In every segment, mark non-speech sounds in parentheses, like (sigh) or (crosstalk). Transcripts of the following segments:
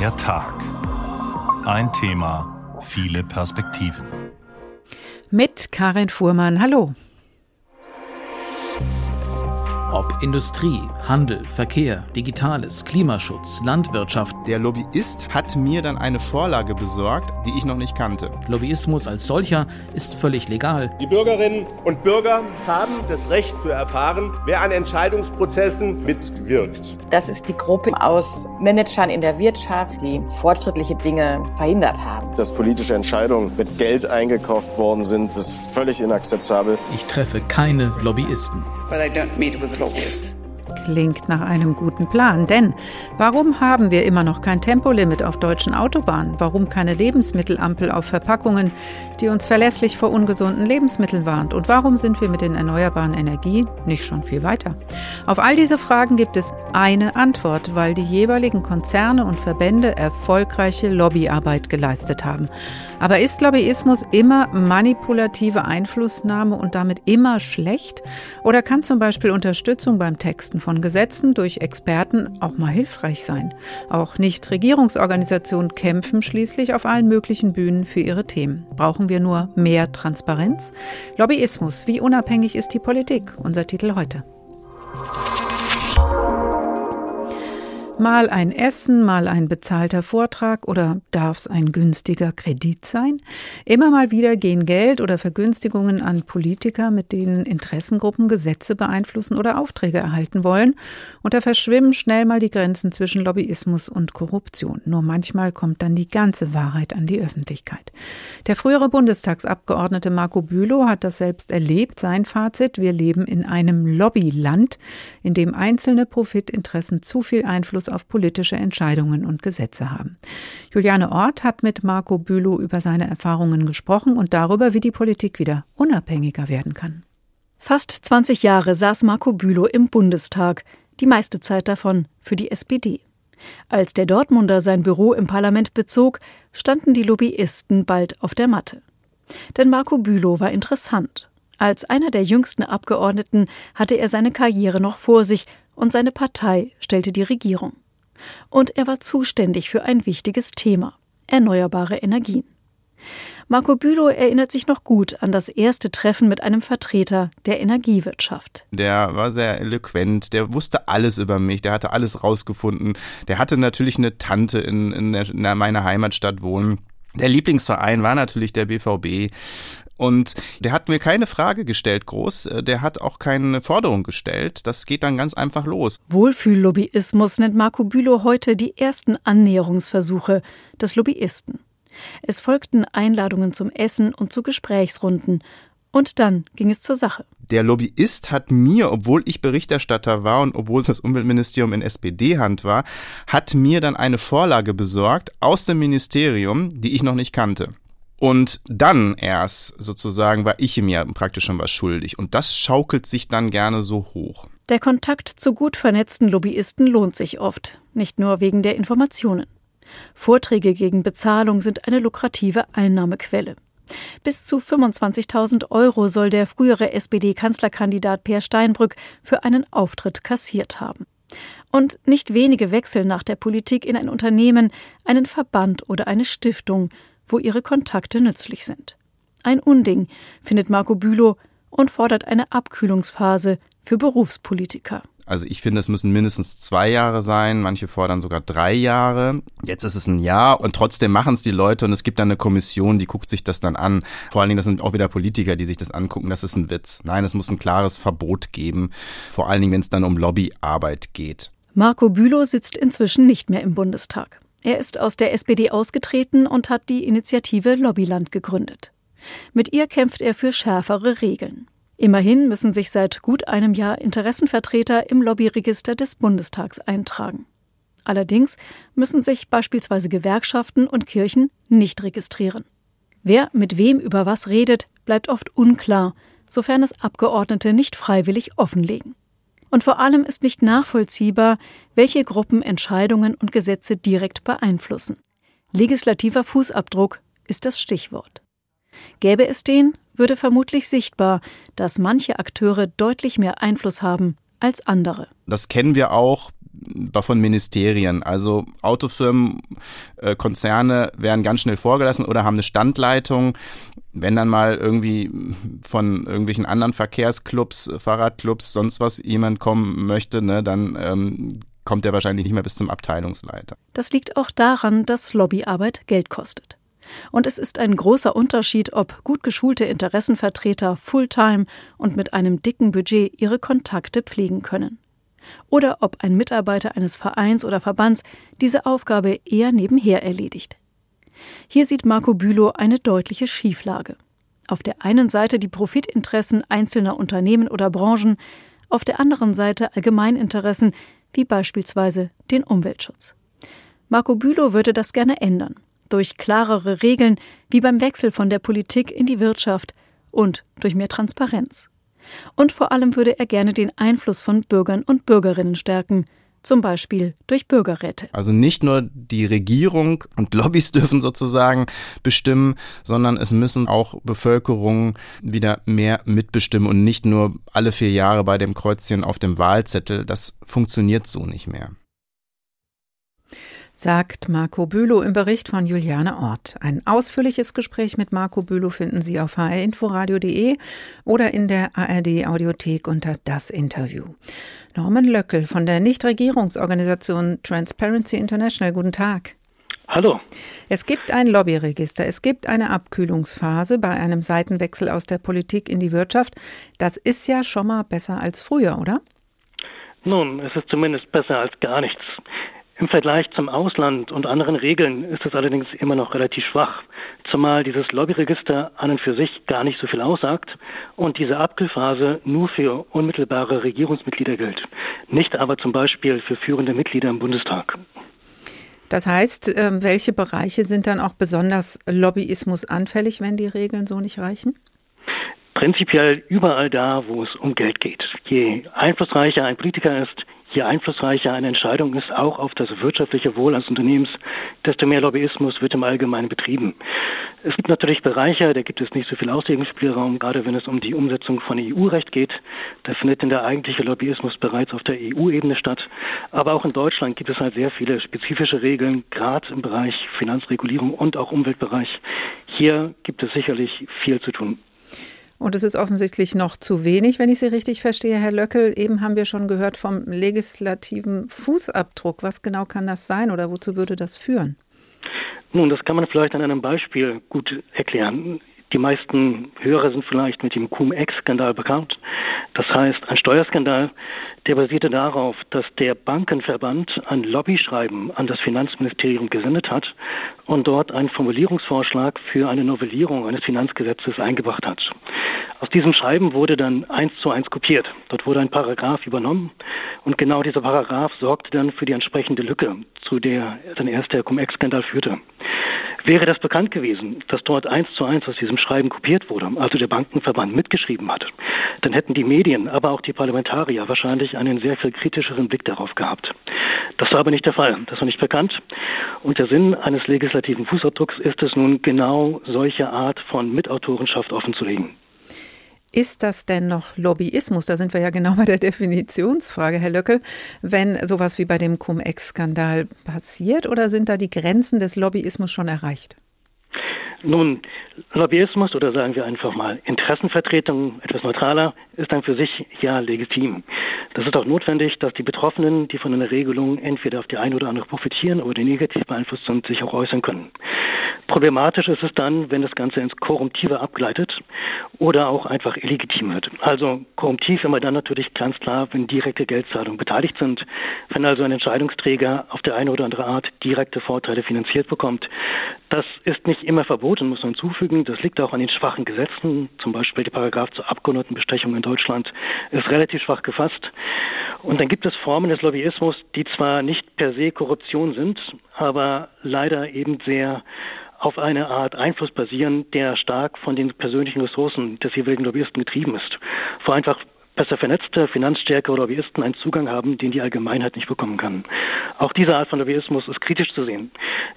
Der Tag. Ein Thema, viele Perspektiven. Mit Karin Fuhrmann. Hallo. Ob Industrie, Handel, Verkehr, Digitales, Klimaschutz, Landwirtschaft. Der Lobbyist hat mir dann eine Vorlage besorgt, die ich noch nicht kannte. Lobbyismus als solcher ist völlig legal. Die Bürgerinnen und Bürger haben das Recht zu erfahren, wer an Entscheidungsprozessen mitwirkt. Das ist die Gruppe aus Managern in der Wirtschaft, die fortschrittliche Dinge verhindert haben. Dass politische Entscheidungen mit Geld eingekauft worden sind, ist völlig inakzeptabel. Ich treffe keine Lobbyisten. But I don't meet with Yes. Klingt nach einem guten Plan. Denn warum haben wir immer noch kein Tempolimit auf deutschen Autobahnen? Warum keine Lebensmittelampel auf Verpackungen, die uns verlässlich vor ungesunden Lebensmitteln warnt? Und warum sind wir mit den erneuerbaren Energien nicht schon viel weiter? Auf all diese Fragen gibt es eine Antwort, weil die jeweiligen Konzerne und Verbände erfolgreiche Lobbyarbeit geleistet haben. Aber ist Lobbyismus immer manipulative Einflussnahme und damit immer schlecht? Oder kann zum Beispiel Unterstützung beim Texten von Gesetzen durch Experten auch mal hilfreich sein? Auch Nichtregierungsorganisationen kämpfen schließlich auf allen möglichen Bühnen für ihre Themen. Brauchen wir nur mehr Transparenz? Lobbyismus, wie unabhängig ist die Politik? Unser Titel heute. Mal ein Essen, mal ein bezahlter Vortrag oder darf es ein günstiger Kredit sein? Immer mal wieder gehen Geld oder Vergünstigungen an Politiker, mit denen Interessengruppen Gesetze beeinflussen oder Aufträge erhalten wollen. Und da verschwimmen schnell mal die Grenzen zwischen Lobbyismus und Korruption. Nur manchmal kommt dann die ganze Wahrheit an die Öffentlichkeit. Der frühere Bundestagsabgeordnete Marco Bülow hat das selbst erlebt. Sein Fazit, wir leben in einem Lobbyland, in dem einzelne Profitinteressen zu viel Einfluss auf politische Entscheidungen und Gesetze haben. Juliane Ort hat mit Marco Bülow über seine Erfahrungen gesprochen und darüber, wie die Politik wieder unabhängiger werden kann. Fast 20 Jahre saß Marco Bülow im Bundestag, die meiste Zeit davon für die SPD. Als der Dortmunder sein Büro im Parlament bezog, standen die Lobbyisten bald auf der Matte. Denn Marco Bülow war interessant. Als einer der jüngsten Abgeordneten hatte er seine Karriere noch vor sich und seine Partei stellte die Regierung. Und er war zuständig für ein wichtiges Thema erneuerbare Energien. Marco Bülow erinnert sich noch gut an das erste Treffen mit einem Vertreter der Energiewirtschaft. Der war sehr eloquent, der wusste alles über mich, der hatte alles rausgefunden. Der hatte natürlich eine Tante in, in, der, in meiner Heimatstadt wohnen. Der Lieblingsverein war natürlich der BVB. Und der hat mir keine Frage gestellt, groß. Der hat auch keine Forderung gestellt. Das geht dann ganz einfach los. Wohlfühllobbyismus nennt Marco Bülow heute die ersten Annäherungsversuche des Lobbyisten. Es folgten Einladungen zum Essen und zu Gesprächsrunden. Und dann ging es zur Sache. Der Lobbyist hat mir, obwohl ich Berichterstatter war und obwohl das Umweltministerium in SPD-Hand war, hat mir dann eine Vorlage besorgt aus dem Ministerium, die ich noch nicht kannte. Und dann erst sozusagen war ich ihm ja praktisch schon was schuldig. Und das schaukelt sich dann gerne so hoch. Der Kontakt zu gut vernetzten Lobbyisten lohnt sich oft, nicht nur wegen der Informationen. Vorträge gegen Bezahlung sind eine lukrative Einnahmequelle. Bis zu 25.000 Euro soll der frühere SPD-Kanzlerkandidat Per Steinbrück für einen Auftritt kassiert haben. Und nicht wenige wechseln nach der Politik in ein Unternehmen, einen Verband oder eine Stiftung, wo ihre Kontakte nützlich sind. Ein Unding, findet Marco Bülow und fordert eine Abkühlungsphase für Berufspolitiker. Also ich finde, es müssen mindestens zwei Jahre sein, manche fordern sogar drei Jahre. Jetzt ist es ein Jahr und trotzdem machen es die Leute und es gibt dann eine Kommission, die guckt sich das dann an. Vor allen Dingen, das sind auch wieder Politiker, die sich das angucken. Das ist ein Witz. Nein, es muss ein klares Verbot geben, vor allen Dingen, wenn es dann um Lobbyarbeit geht. Marco Bülow sitzt inzwischen nicht mehr im Bundestag. Er ist aus der SPD ausgetreten und hat die Initiative Lobbyland gegründet. Mit ihr kämpft er für schärfere Regeln. Immerhin müssen sich seit gut einem Jahr Interessenvertreter im Lobbyregister des Bundestags eintragen. Allerdings müssen sich beispielsweise Gewerkschaften und Kirchen nicht registrieren. Wer mit wem über was redet, bleibt oft unklar, sofern es Abgeordnete nicht freiwillig offenlegen. Und vor allem ist nicht nachvollziehbar, welche Gruppen Entscheidungen und Gesetze direkt beeinflussen. Legislativer Fußabdruck ist das Stichwort. Gäbe es den, würde vermutlich sichtbar, dass manche Akteure deutlich mehr Einfluss haben als andere. Das kennen wir auch von Ministerien. Also Autofirmen, äh, Konzerne werden ganz schnell vorgelassen oder haben eine Standleitung. Wenn dann mal irgendwie von irgendwelchen anderen Verkehrsclubs, Fahrradclubs, sonst was jemand kommen möchte, ne, dann ähm, kommt er wahrscheinlich nicht mehr bis zum Abteilungsleiter. Das liegt auch daran, dass Lobbyarbeit Geld kostet. Und es ist ein großer Unterschied, ob gut geschulte Interessenvertreter Fulltime und mit einem dicken Budget ihre Kontakte pflegen können. Oder ob ein Mitarbeiter eines Vereins oder Verbands diese Aufgabe eher nebenher erledigt. Hier sieht Marco Bülow eine deutliche Schieflage. Auf der einen Seite die Profitinteressen einzelner Unternehmen oder Branchen, auf der anderen Seite Allgemeininteressen, wie beispielsweise den Umweltschutz. Marco Bülow würde das gerne ändern durch klarere Regeln wie beim Wechsel von der Politik in die Wirtschaft und durch mehr Transparenz. Und vor allem würde er gerne den Einfluss von Bürgern und Bürgerinnen stärken, zum Beispiel durch Bürgerräte. Also nicht nur die Regierung und Lobbys (laughs) dürfen sozusagen bestimmen, sondern es müssen auch Bevölkerungen wieder mehr mitbestimmen und nicht nur alle vier Jahre bei dem Kreuzchen auf dem Wahlzettel. Das funktioniert so nicht mehr sagt Marco Bülow im Bericht von Juliane Ort. Ein ausführliches Gespräch mit Marco Bülow finden Sie auf hrinforadio.de oder in der ARD Audiothek unter das Interview. Norman Löckel von der Nichtregierungsorganisation Transparency International. Guten Tag. Hallo. Es gibt ein Lobbyregister, es gibt eine Abkühlungsphase bei einem Seitenwechsel aus der Politik in die Wirtschaft. Das ist ja schon mal besser als früher, oder? Nun, es ist zumindest besser als gar nichts. Im Vergleich zum Ausland und anderen Regeln ist es allerdings immer noch relativ schwach, zumal dieses Lobbyregister an und für sich gar nicht so viel aussagt und diese Abkühlphase nur für unmittelbare Regierungsmitglieder gilt, nicht aber zum Beispiel für führende Mitglieder im Bundestag. Das heißt, ähm, welche Bereiche sind dann auch besonders Lobbyismus anfällig, wenn die Regeln so nicht reichen? Prinzipiell überall da, wo es um Geld geht. Je einflussreicher ein Politiker ist, je einflussreicher eine Entscheidung ist, auch auf das wirtschaftliche Wohl eines Unternehmens, desto mehr Lobbyismus wird im Allgemeinen betrieben. Es gibt natürlich Bereiche, da gibt es nicht so viel Auslegungsspielraum, gerade wenn es um die Umsetzung von EU-Recht geht. Da findet denn der eigentliche Lobbyismus bereits auf der EU-Ebene statt. Aber auch in Deutschland gibt es halt sehr viele spezifische Regeln, gerade im Bereich Finanzregulierung und auch Umweltbereich. Hier gibt es sicherlich viel zu tun. Und es ist offensichtlich noch zu wenig, wenn ich Sie richtig verstehe, Herr Löckel. Eben haben wir schon gehört vom legislativen Fußabdruck. Was genau kann das sein oder wozu würde das führen? Nun, das kann man vielleicht an einem Beispiel gut erklären. Die meisten Hörer sind vielleicht mit dem Cum-Ex-Skandal bekannt. Das heißt, ein Steuerskandal, der basierte darauf, dass der Bankenverband ein Lobbyschreiben an das Finanzministerium gesendet hat und dort einen Formulierungsvorschlag für eine Novellierung eines Finanzgesetzes eingebracht hat. Aus diesem Schreiben wurde dann eins zu eins kopiert. Dort wurde ein Paragraph übernommen und genau dieser Paragraph sorgte dann für die entsprechende Lücke, zu der dann erst der Cum-Ex-Skandal führte. Wäre das bekannt gewesen, dass dort eins zu eins aus diesem Schreiben kopiert wurde, also der Bankenverband mitgeschrieben hat, dann hätten die Medien, aber auch die Parlamentarier wahrscheinlich einen sehr viel kritischeren Blick darauf gehabt. Das war aber nicht der Fall. Das war nicht bekannt. Und der Sinn eines legislativen Fußabdrucks ist es nun, genau solche Art von Mitautorenschaft offenzulegen. Ist das denn noch Lobbyismus? Da sind wir ja genau bei der Definitionsfrage, Herr Löckel. Wenn sowas wie bei dem Cum-Ex-Skandal passiert oder sind da die Grenzen des Lobbyismus schon erreicht? Nun, Lobbyismus oder sagen wir einfach mal Interessenvertretung, etwas neutraler, ist dann für sich ja legitim. Das ist auch notwendig, dass die Betroffenen, die von einer Regelung entweder auf die eine oder andere profitieren oder negativ beeinflusst sind, sich auch äußern können. Problematisch ist es dann, wenn das Ganze ins Korruptive abgleitet oder auch einfach illegitim wird. Also korruptiv immer dann natürlich ganz klar, wenn direkte Geldzahlungen beteiligt sind, wenn also ein Entscheidungsträger auf der eine oder andere Art direkte Vorteile finanziert bekommt. Das ist nicht immer verboten, muss man hinzufügen. Das liegt auch an den schwachen Gesetzen. Zum Beispiel der Paragraph zur Abgeordnetenbestechung in Deutschland ist relativ schwach gefasst. Und dann gibt es Formen des Lobbyismus, die zwar nicht per se Korruption sind, aber leider eben sehr auf eine Art Einfluss basieren, der stark von den persönlichen Ressourcen des jeweiligen Lobbyisten getrieben ist. Vor einfach besser vernetzte, finanzstärkere Lobbyisten einen Zugang haben, den die Allgemeinheit nicht bekommen kann. Auch diese Art von Lobbyismus ist kritisch zu sehen.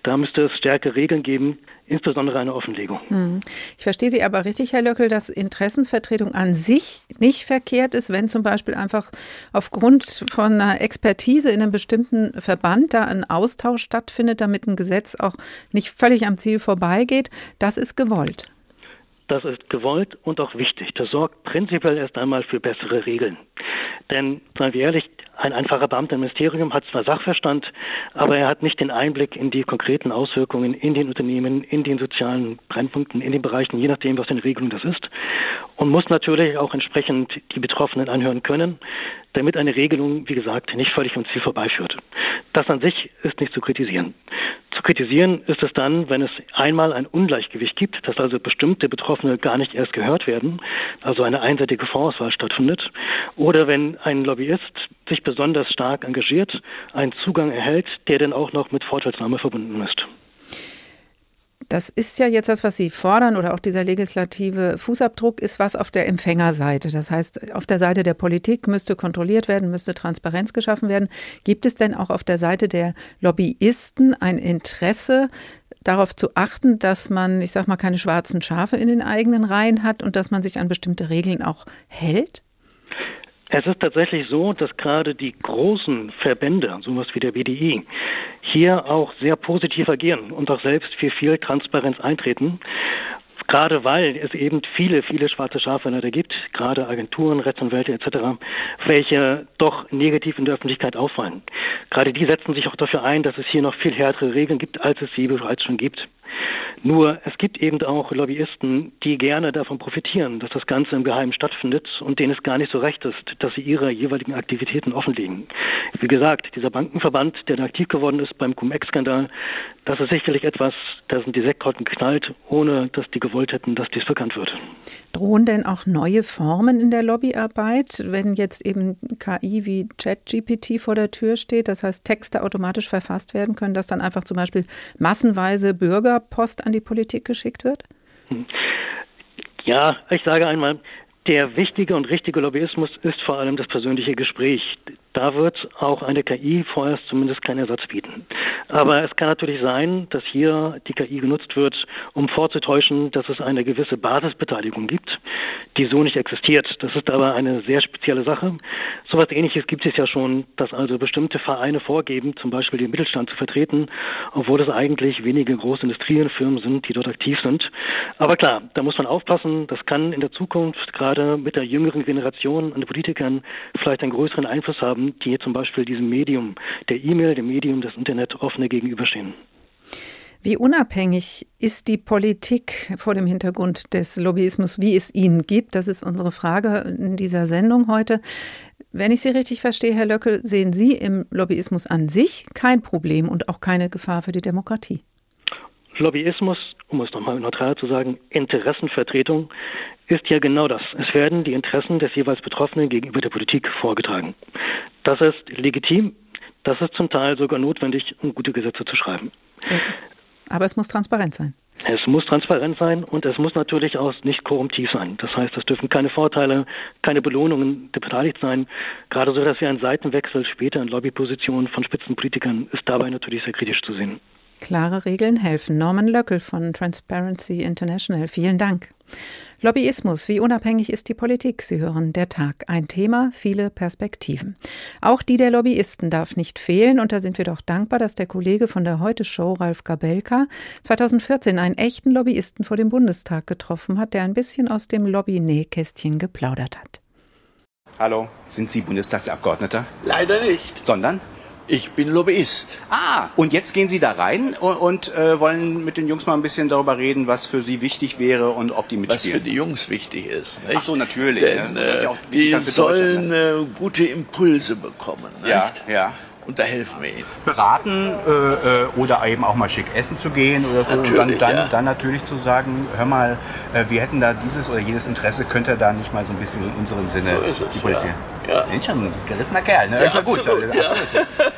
Da müsste es stärkere Regeln geben, insbesondere eine Offenlegung. Hm. Ich verstehe Sie aber richtig, Herr Löckel, dass Interessensvertretung an sich nicht verkehrt ist, wenn zum Beispiel einfach aufgrund von einer Expertise in einem bestimmten Verband da ein Austausch stattfindet, damit ein Gesetz auch nicht völlig am Ziel vorbeigeht. Das ist gewollt. Das ist gewollt und auch wichtig. Das sorgt prinzipiell erst einmal für bessere Regeln. Denn, seien wir ehrlich, ein einfacher Beamter im Ministerium hat zwar Sachverstand, aber er hat nicht den Einblick in die konkreten Auswirkungen in den Unternehmen, in den sozialen Brennpunkten, in den Bereichen, je nachdem, was in Regelung das ist. Und muss natürlich auch entsprechend die Betroffenen anhören können, damit eine Regelung, wie gesagt, nicht völlig vom Ziel vorbeiführt. Das an sich ist nicht zu kritisieren. Zu kritisieren ist es dann, wenn es einmal ein Ungleichgewicht gibt, dass also bestimmte Betroffene gar nicht erst gehört werden, also eine einseitige Vorauswahl stattfindet, oder wenn ein Lobbyist sich besonders stark engagiert, einen Zugang erhält, der dann auch noch mit Vorteilsnahme verbunden ist. Das ist ja jetzt das, was Sie fordern oder auch dieser legislative Fußabdruck ist was auf der Empfängerseite. Das heißt, auf der Seite der Politik müsste kontrolliert werden, müsste Transparenz geschaffen werden. Gibt es denn auch auf der Seite der Lobbyisten ein Interesse, darauf zu achten, dass man, ich sag mal, keine schwarzen Schafe in den eigenen Reihen hat und dass man sich an bestimmte Regeln auch hält? Es ist tatsächlich so, dass gerade die großen Verbände, sowas wie der BDI, hier auch sehr positiv agieren und auch selbst für viel Transparenz eintreten. Gerade weil es eben viele, viele schwarze Schafe leider gibt, gerade Agenturen, Rechtsanwälte etc., welche doch negativ in der Öffentlichkeit auffallen. Gerade die setzen sich auch dafür ein, dass es hier noch viel härtere Regeln gibt, als es sie bereits schon gibt. Nur es gibt eben auch Lobbyisten, die gerne davon profitieren, dass das Ganze im Geheimen stattfindet und denen es gar nicht so recht ist, dass sie ihre jeweiligen Aktivitäten offenlegen. Wie gesagt, dieser Bankenverband, der da aktiv geworden ist beim Cum-Ex-Skandal, das ist sicherlich etwas, da sind die Sektkorten geknallt, ohne dass die gewollt hätten, dass dies bekannt wird. Drohen denn auch neue Formen in der Lobbyarbeit, wenn jetzt eben KI wie ChatGPT vor der Tür steht, das heißt Texte automatisch verfasst werden können, dass dann einfach zum Beispiel massenweise Bürgerpost an die Politik geschickt wird? Ja, ich sage einmal, der wichtige und richtige Lobbyismus ist vor allem das persönliche Gespräch. Da wird auch eine KI vorerst zumindest keinen Ersatz bieten. Aber es kann natürlich sein, dass hier die KI genutzt wird, um vorzutäuschen, dass es eine gewisse Basisbeteiligung gibt, die so nicht existiert. Das ist aber eine sehr spezielle Sache. So etwas Ähnliches gibt es ja schon, dass also bestimmte Vereine vorgeben, zum Beispiel den Mittelstand zu vertreten, obwohl es eigentlich wenige große Industriefirmen sind, die dort aktiv sind. Aber klar, da muss man aufpassen. Das kann in der Zukunft gerade mit der jüngeren Generation an Politikern vielleicht einen größeren Einfluss haben haben, die zum Beispiel diesem Medium der E-Mail, dem Medium des Internet offene gegenüberstehen. Wie unabhängig ist die Politik vor dem Hintergrund des Lobbyismus, wie es ihn gibt? Das ist unsere Frage in dieser Sendung heute. Wenn ich Sie richtig verstehe, Herr Löckel, sehen Sie im Lobbyismus an sich kein Problem und auch keine Gefahr für die Demokratie? Lobbyismus, um es nochmal neutral zu sagen, Interessenvertretung ist ja genau das. Es werden die Interessen des jeweils Betroffenen gegenüber der Politik vorgetragen. Das ist legitim. Das ist zum Teil sogar notwendig, um gute Gesetze zu schreiben. Aber es muss transparent sein. Es muss transparent sein und es muss natürlich auch nicht korruptiv sein. Das heißt, es dürfen keine Vorteile, keine Belohnungen beteiligt sein. Gerade so, dass wir ein Seitenwechsel später in Lobbypositionen von Spitzenpolitikern ist dabei natürlich sehr kritisch zu sehen. Klare Regeln helfen. Norman Löckel von Transparency International. Vielen Dank. Lobbyismus, wie unabhängig ist die Politik? Sie hören der Tag. Ein Thema, viele Perspektiven. Auch die der Lobbyisten darf nicht fehlen und da sind wir doch dankbar, dass der Kollege von der Heute-Show, Ralf Gabelka, 2014 einen echten Lobbyisten vor dem Bundestag getroffen hat, der ein bisschen aus dem Lobby-Nähkästchen geplaudert hat. Hallo, sind Sie Bundestagsabgeordneter? Leider nicht. Sondern? Ich bin Lobbyist. Ah, und jetzt gehen Sie da rein und, und äh, wollen mit den Jungs mal ein bisschen darüber reden, was für Sie wichtig wäre und ob die mitspielen. Was für die Jungs wichtig ist. Nicht? Ach so, natürlich. Denn, ne? ja die sollen äh, gute Impulse bekommen. Nicht? Ja, ja und da helfen wir ihnen. Beraten äh, äh, oder eben auch mal schick essen zu gehen oder so. Natürlich, und dann, dann, ja. dann natürlich zu sagen, hör mal, äh, wir hätten da dieses oder jedes Interesse, könnte er da nicht mal so ein bisschen in unseren Sinne so ist es, die. Ja. Ja. Sind schon ein gerissener Kerl, ne? Ja, gut. absolut, ja.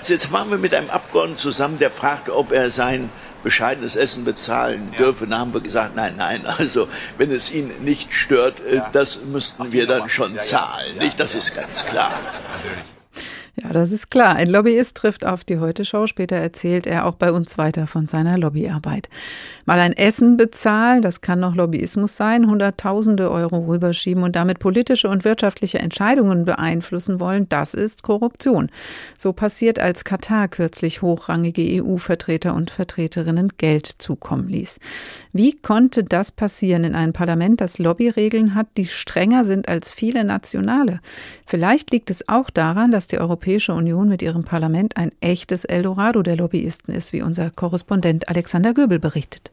Jetzt waren wir mit einem Abgeordneten zusammen, der fragte, ob er sein bescheidenes Essen bezahlen dürfen, haben wir gesagt, nein, nein, also wenn es ihn nicht stört, äh, das müssten wir dann schon zahlen. Nicht? Das ist ganz klar. Ja, das ist klar. Ein Lobbyist trifft auf die Heute-Show. Später erzählt er auch bei uns weiter von seiner Lobbyarbeit. Mal ein Essen bezahlen, das kann noch Lobbyismus sein, Hunderttausende Euro rüberschieben und damit politische und wirtschaftliche Entscheidungen beeinflussen wollen, das ist Korruption. So passiert, als Katar kürzlich hochrangige EU-Vertreter und Vertreterinnen Geld zukommen ließ. Wie konnte das passieren in einem Parlament, das Lobbyregeln hat, die strenger sind als viele nationale? Vielleicht liegt es auch daran, dass die Europäische Union mit ihrem Parlament ein echtes Eldorado der Lobbyisten ist, wie unser Korrespondent Alexander Göbel berichtet.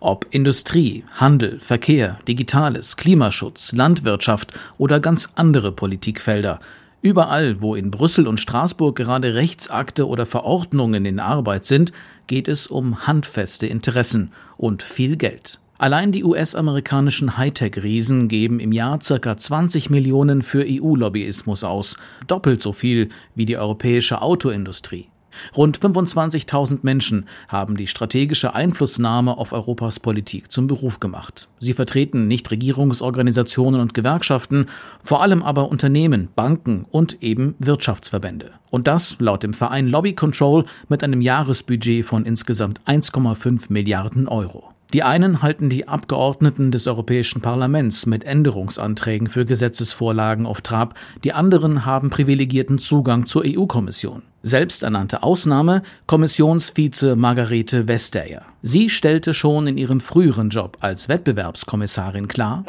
Ob Industrie, Handel, Verkehr, Digitales, Klimaschutz, Landwirtschaft oder ganz andere Politikfelder. Überall, wo in Brüssel und Straßburg gerade Rechtsakte oder Verordnungen in Arbeit sind, geht es um handfeste Interessen und viel Geld. Allein die US-amerikanischen Hightech-Riesen geben im Jahr ca. 20 Millionen für EU-Lobbyismus aus, doppelt so viel wie die europäische Autoindustrie. Rund 25.000 Menschen haben die strategische Einflussnahme auf Europas Politik zum Beruf gemacht. Sie vertreten Nichtregierungsorganisationen und Gewerkschaften, vor allem aber Unternehmen, Banken und eben Wirtschaftsverbände. Und das laut dem Verein Lobby Control mit einem Jahresbudget von insgesamt 1,5 Milliarden Euro. Die einen halten die Abgeordneten des Europäischen Parlaments mit Änderungsanträgen für Gesetzesvorlagen auf Trab, die anderen haben privilegierten Zugang zur EU-Kommission. Selbsternannte Ausnahme Kommissionsvize Margarete Vestager. Sie stellte schon in ihrem früheren Job als Wettbewerbskommissarin klar,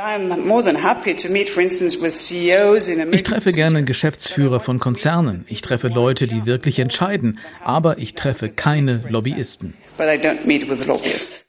ich treffe gerne Geschäftsführer von Konzernen, ich treffe Leute, die wirklich entscheiden, aber ich treffe keine Lobbyisten.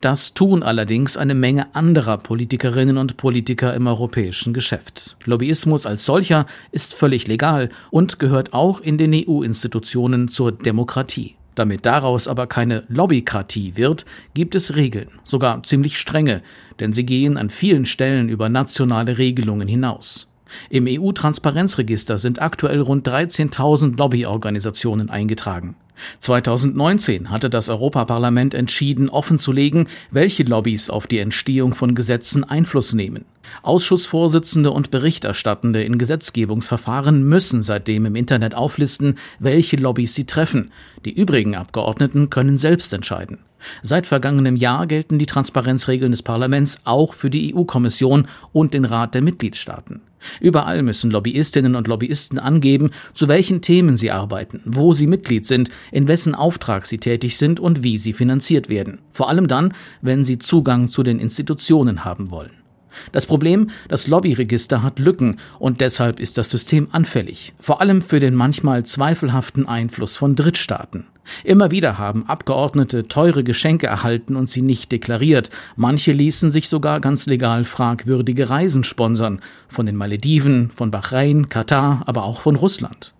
Das tun allerdings eine Menge anderer Politikerinnen und Politiker im europäischen Geschäft. Lobbyismus als solcher ist völlig legal und gehört auch in den EU-Institutionen zur Demokratie. Damit daraus aber keine Lobbykratie wird, gibt es Regeln, sogar ziemlich strenge, denn sie gehen an vielen Stellen über nationale Regelungen hinaus. Im EU-Transparenzregister sind aktuell rund 13.000 Lobbyorganisationen eingetragen. 2019 hatte das Europaparlament entschieden, offenzulegen, welche Lobbys auf die Entstehung von Gesetzen Einfluss nehmen. Ausschussvorsitzende und Berichterstattende in Gesetzgebungsverfahren müssen seitdem im Internet auflisten, welche Lobbys sie treffen. Die übrigen Abgeordneten können selbst entscheiden. Seit vergangenem Jahr gelten die Transparenzregeln des Parlaments auch für die EU-Kommission und den Rat der Mitgliedstaaten. Überall müssen Lobbyistinnen und Lobbyisten angeben, zu welchen Themen sie arbeiten, wo sie Mitglied sind, in wessen Auftrag sie tätig sind und wie sie finanziert werden. Vor allem dann, wenn sie Zugang zu den Institutionen haben wollen. Das Problem, das Lobbyregister hat Lücken und deshalb ist das System anfällig, vor allem für den manchmal zweifelhaften Einfluss von Drittstaaten. Immer wieder haben Abgeordnete teure Geschenke erhalten und sie nicht deklariert. Manche ließen sich sogar ganz legal fragwürdige Reisen sponsern. Von den Malediven, von Bahrain, Katar, aber auch von Russland.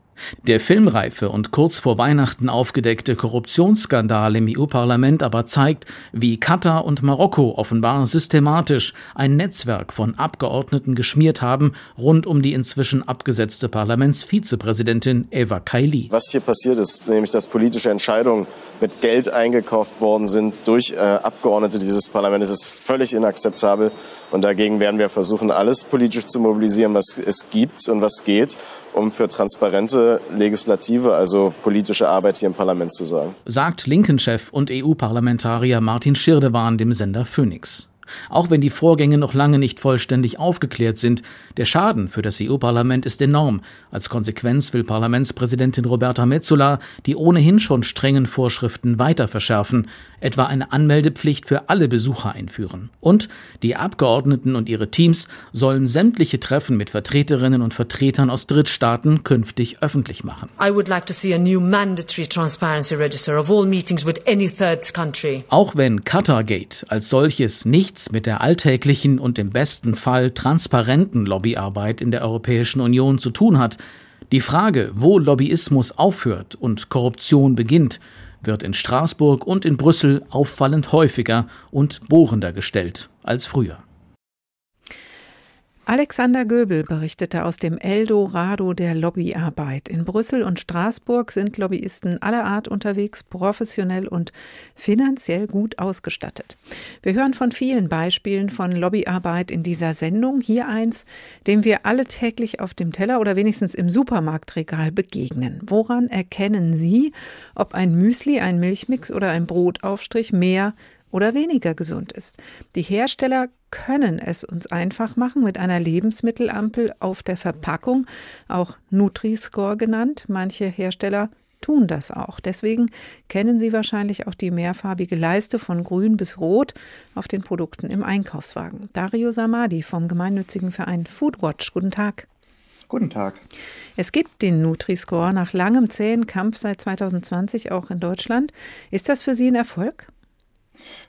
Der filmreife und kurz vor Weihnachten aufgedeckte Korruptionsskandal im EU-Parlament aber zeigt, wie Katar und Marokko offenbar systematisch ein Netzwerk von Abgeordneten geschmiert haben rund um die inzwischen abgesetzte Parlamentsvizepräsidentin Eva Kaili. Was hier passiert ist, nämlich dass politische Entscheidungen mit Geld eingekauft worden sind durch äh, Abgeordnete dieses Parlaments, ist völlig inakzeptabel. Und dagegen werden wir versuchen, alles politisch zu mobilisieren, was es gibt und was geht, um für transparente Legislative, also politische Arbeit hier im Parlament zu sorgen. Sagt Linken-Chef und EU-Parlamentarier Martin Schirdewan dem Sender Phoenix. Auch wenn die Vorgänge noch lange nicht vollständig aufgeklärt sind, der Schaden für das EU-Parlament ist enorm. Als Konsequenz will Parlamentspräsidentin Roberta Metsola die ohnehin schon strengen Vorschriften weiter verschärfen, etwa eine Anmeldepflicht für alle Besucher einführen. Und die Abgeordneten und ihre Teams sollen sämtliche Treffen mit Vertreterinnen und Vertretern aus Drittstaaten künftig öffentlich machen. I would like to see a new mandatory transparency register of all meetings with any third country. Auch wenn Qatargate als solches nicht nichts mit der alltäglichen und im besten Fall transparenten Lobbyarbeit in der Europäischen Union zu tun hat. Die Frage, wo Lobbyismus aufhört und Korruption beginnt, wird in Straßburg und in Brüssel auffallend häufiger und bohrender gestellt als früher. Alexander Göbel berichtete aus dem Eldorado der Lobbyarbeit. In Brüssel und Straßburg sind Lobbyisten aller Art unterwegs, professionell und finanziell gut ausgestattet. Wir hören von vielen Beispielen von Lobbyarbeit in dieser Sendung. Hier eins, dem wir alle täglich auf dem Teller oder wenigstens im Supermarktregal begegnen. Woran erkennen Sie, ob ein Müsli, ein Milchmix oder ein Brotaufstrich mehr oder weniger gesund ist. Die Hersteller können es uns einfach machen mit einer Lebensmittelampel auf der Verpackung, auch Nutri-Score genannt. Manche Hersteller tun das auch. Deswegen kennen Sie wahrscheinlich auch die mehrfarbige Leiste von grün bis rot auf den Produkten im Einkaufswagen. Dario Samadi vom gemeinnützigen Verein Foodwatch. Guten Tag. Guten Tag. Es gibt den Nutri-Score nach langem zähen Kampf seit 2020 auch in Deutschland. Ist das für Sie ein Erfolg?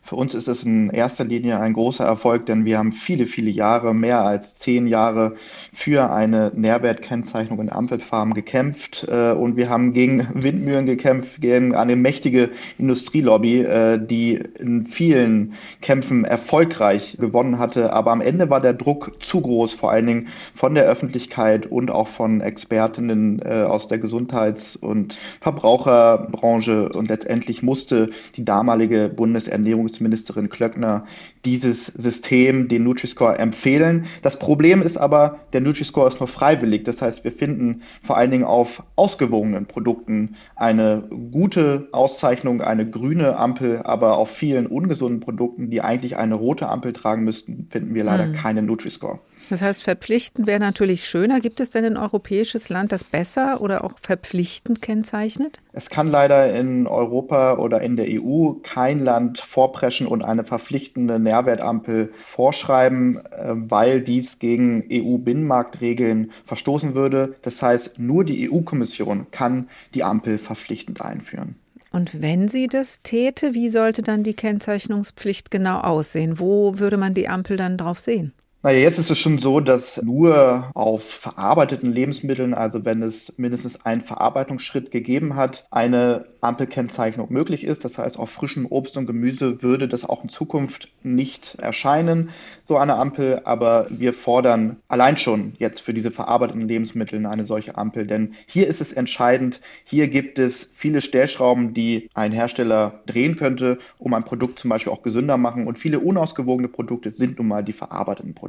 Für uns ist es in erster Linie ein großer Erfolg, denn wir haben viele, viele Jahre, mehr als zehn Jahre für eine Nährwertkennzeichnung in Ampelfarben gekämpft äh, und wir haben gegen (laughs) Windmühlen gekämpft, gegen eine mächtige Industrielobby, äh, die in vielen Kämpfen erfolgreich gewonnen hatte. Aber am Ende war der Druck zu groß, vor allen Dingen von der Öffentlichkeit und auch von Expertinnen äh, aus der Gesundheits- und Verbraucherbranche und letztendlich musste die damalige Bundesernährungs Bundesministerin Klöckner dieses System, den Nutri-Score, empfehlen. Das Problem ist aber, der Nutri-Score ist nur freiwillig. Das heißt, wir finden vor allen Dingen auf ausgewogenen Produkten eine gute Auszeichnung, eine grüne Ampel, aber auf vielen ungesunden Produkten, die eigentlich eine rote Ampel tragen müssten, finden wir leider hm. keinen Nutri-Score. Das heißt, verpflichtend wäre natürlich schöner. Gibt es denn ein europäisches Land, das besser oder auch verpflichtend kennzeichnet? Es kann leider in Europa oder in der EU kein Land vorpreschen und eine verpflichtende Nährwertampel vorschreiben, äh, weil dies gegen EU-Binnenmarktregeln verstoßen würde. Das heißt, nur die EU-Kommission kann die Ampel verpflichtend einführen. Und wenn sie das täte, wie sollte dann die Kennzeichnungspflicht genau aussehen? Wo würde man die Ampel dann drauf sehen? Naja, jetzt ist es schon so, dass nur auf verarbeiteten Lebensmitteln, also wenn es mindestens einen Verarbeitungsschritt gegeben hat, eine Ampelkennzeichnung möglich ist. Das heißt, auf frischem Obst und Gemüse würde das auch in Zukunft nicht erscheinen, so eine Ampel. Aber wir fordern allein schon jetzt für diese verarbeiteten Lebensmittel eine solche Ampel. Denn hier ist es entscheidend, hier gibt es viele Stellschrauben, die ein Hersteller drehen könnte, um ein Produkt zum Beispiel auch gesünder machen. Und viele unausgewogene Produkte sind nun mal die verarbeiteten Produkte.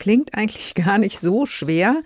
Klingt eigentlich (laughs) gar nicht so schwer.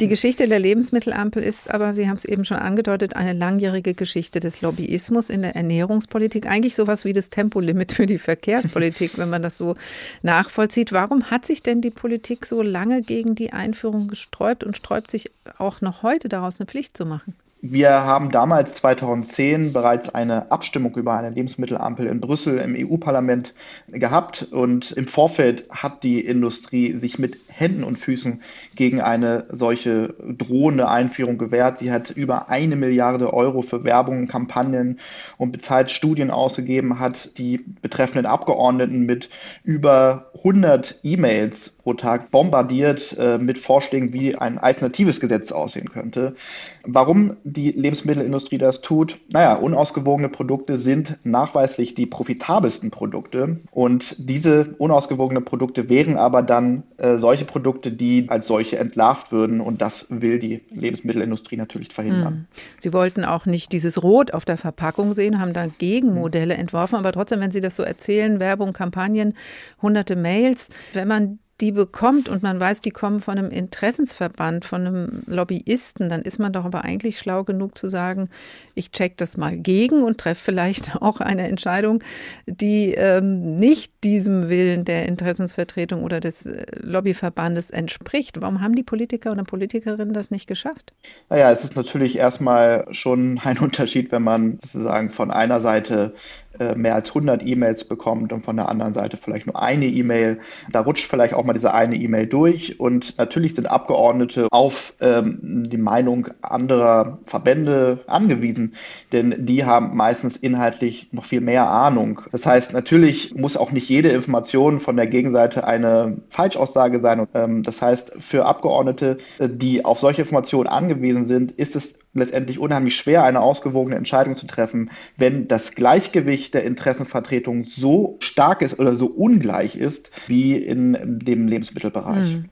Die Geschichte der Lebensmittelampel ist aber, Sie haben es eben schon angedeutet, eine langjährige Geschichte des Lobbyismus in der Ernährungspolitik. Eigentlich sowas wie das Tempolimit für die Verkehrspolitik, (laughs) wenn man das so nachvollzieht. Warum hat sich denn die Politik so lange gegen die Einführung gesträubt und sträubt sich auch noch heute daraus eine Pflicht zu machen? Wir haben damals 2010 bereits eine Abstimmung über eine Lebensmittelampel in Brüssel im EU-Parlament gehabt. Und im Vorfeld hat die Industrie sich mit Händen und Füßen gegen eine solche drohende Einführung gewehrt. Sie hat über eine Milliarde Euro für Werbung, Kampagnen und bezahlt Studien ausgegeben, hat die betreffenden Abgeordneten mit über 100 E-Mails pro Tag bombardiert äh, mit Vorschlägen, wie ein alternatives Gesetz aussehen könnte. Warum die Lebensmittelindustrie das tut? Naja, unausgewogene Produkte sind nachweislich die profitabelsten Produkte und diese unausgewogenen Produkte wären aber dann äh, solche Produkte, die als solche entlarvt würden und das will die Lebensmittelindustrie natürlich verhindern. Hm. Sie wollten auch nicht dieses Rot auf der Verpackung sehen, haben da Gegenmodelle hm. entworfen, aber trotzdem, wenn Sie das so erzählen, Werbung, Kampagnen, hunderte Mails, wenn man die bekommt und man weiß, die kommen von einem Interessensverband, von einem Lobbyisten, dann ist man doch aber eigentlich schlau genug zu sagen, ich check das mal gegen und treffe vielleicht (laughs) auch eine Entscheidung, die ähm, nicht diesem Willen der Interessensvertretung oder des äh, Lobbyverbandes entspricht. Warum haben die Politiker oder Politikerinnen das nicht geschafft? Naja, es ist natürlich erstmal schon ein (laughs) Unterschied, wenn man sozusagen von einer Seite äh, mehr als 100 E-Mails bekommt und von der anderen Seite vielleicht nur eine E-Mail. Da rutscht vielleicht auch mal diese eine E-Mail durch und natürlich sind Abgeordnete auf ähm, die Meinung anderer Verbände angewiesen, denn die haben meistens inhaltlich noch viel mehr Ahnung. Das heißt, natürlich muss auch nicht jede Information von der Gegenseite eine Falschaussage sein. Ähm, das heißt, für Abgeordnete, äh, die auf solche Informationen angewiesen sind, ist es letztendlich unheimlich schwer, eine ausgewogene Entscheidung zu treffen, wenn das Gleichgewicht der Interessenvertretung so stark ist oder so ungleich ist wie in dem Lebensmittelbereich. Hm.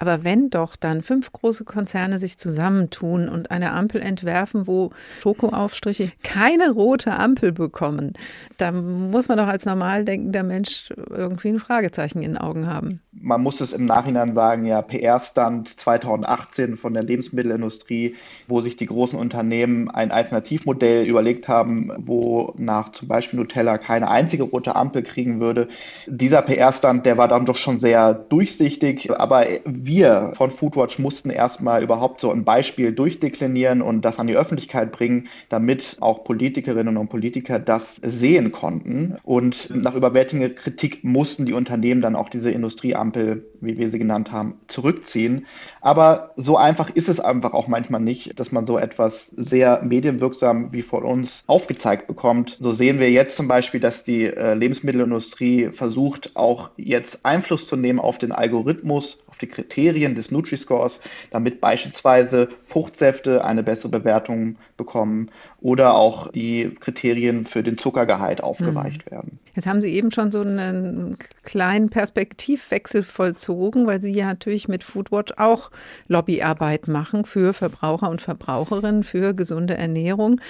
Aber wenn doch dann fünf große Konzerne sich zusammentun und eine Ampel entwerfen, wo Schokoaufstriche keine rote Ampel bekommen, dann muss man doch als normal denkender Mensch irgendwie ein Fragezeichen in den Augen haben. Man muss es im Nachhinein sagen, ja, PR-Stand 2018 von der Lebensmittelindustrie, wo sich die großen Unternehmen ein Alternativmodell überlegt haben, wo nach zum Beispiel Nutella keine einzige rote Ampel kriegen würde. Dieser PR-Stand, der war dann doch schon sehr durchsichtig, aber wir von Foodwatch mussten erstmal überhaupt so ein Beispiel durchdeklinieren und das an die Öffentlichkeit bringen, damit auch Politikerinnen und Politiker das sehen konnten. Und nach überwältigender Kritik mussten die Unternehmen dann auch diese Industrieampel, wie wir sie genannt haben, zurückziehen. Aber so einfach ist es einfach auch manchmal nicht, dass man so etwas sehr medienwirksam wie von uns aufgezeigt bekommt. So sehen wir jetzt zum Beispiel, dass die äh, Lebensmittelindustrie versucht, auch jetzt Einfluss zu nehmen auf den Algorithmus, die Kriterien des Nutri-Scores, damit beispielsweise Fruchtsäfte eine bessere Bewertung bekommen oder auch die Kriterien für den Zuckergehalt aufgeweicht mhm. werden. Jetzt haben Sie eben schon so einen kleinen Perspektivwechsel vollzogen, weil Sie ja natürlich mit Foodwatch auch Lobbyarbeit machen für Verbraucher und Verbraucherinnen, für gesunde Ernährung.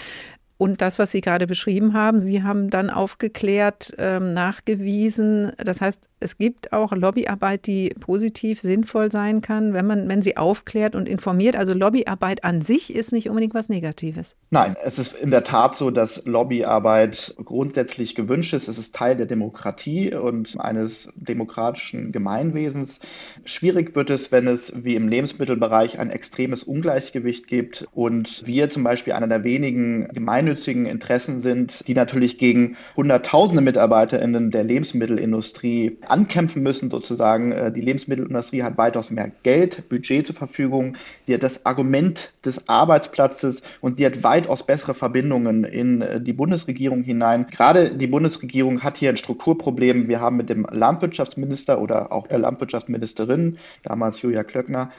Und das, was Sie gerade beschrieben haben, Sie haben dann aufgeklärt, ähm, nachgewiesen. Das heißt, es gibt auch Lobbyarbeit, die positiv sinnvoll sein kann, wenn man, wenn sie aufklärt und informiert. Also Lobbyarbeit an sich ist nicht unbedingt was Negatives. Nein, es ist in der Tat so, dass Lobbyarbeit grundsätzlich gewünscht ist. Es ist Teil der Demokratie und eines demokratischen Gemeinwesens. Schwierig wird es, wenn es wie im Lebensmittelbereich ein extremes Ungleichgewicht gibt und wir zum Beispiel einer der wenigen gemeinnützigen Interessen sind, die natürlich gegen hunderttausende MitarbeiterInnen der Lebensmittelindustrie ankämpfen müssen, sozusagen. Äh, die Lebensmittelindustrie hat weitaus mehr Geld, Budget zur Verfügung. Sie hat das Argument des Arbeitsplatzes und sie hat weitaus bessere Verbindungen in äh, die Bundesregierung hinein. Gerade die Bundesregierung hat hier ein Strukturproblem. Wir haben mit dem Landwirtschaftsminister oder auch der Landwirtschaftsministerin, damals Julia Klöckner,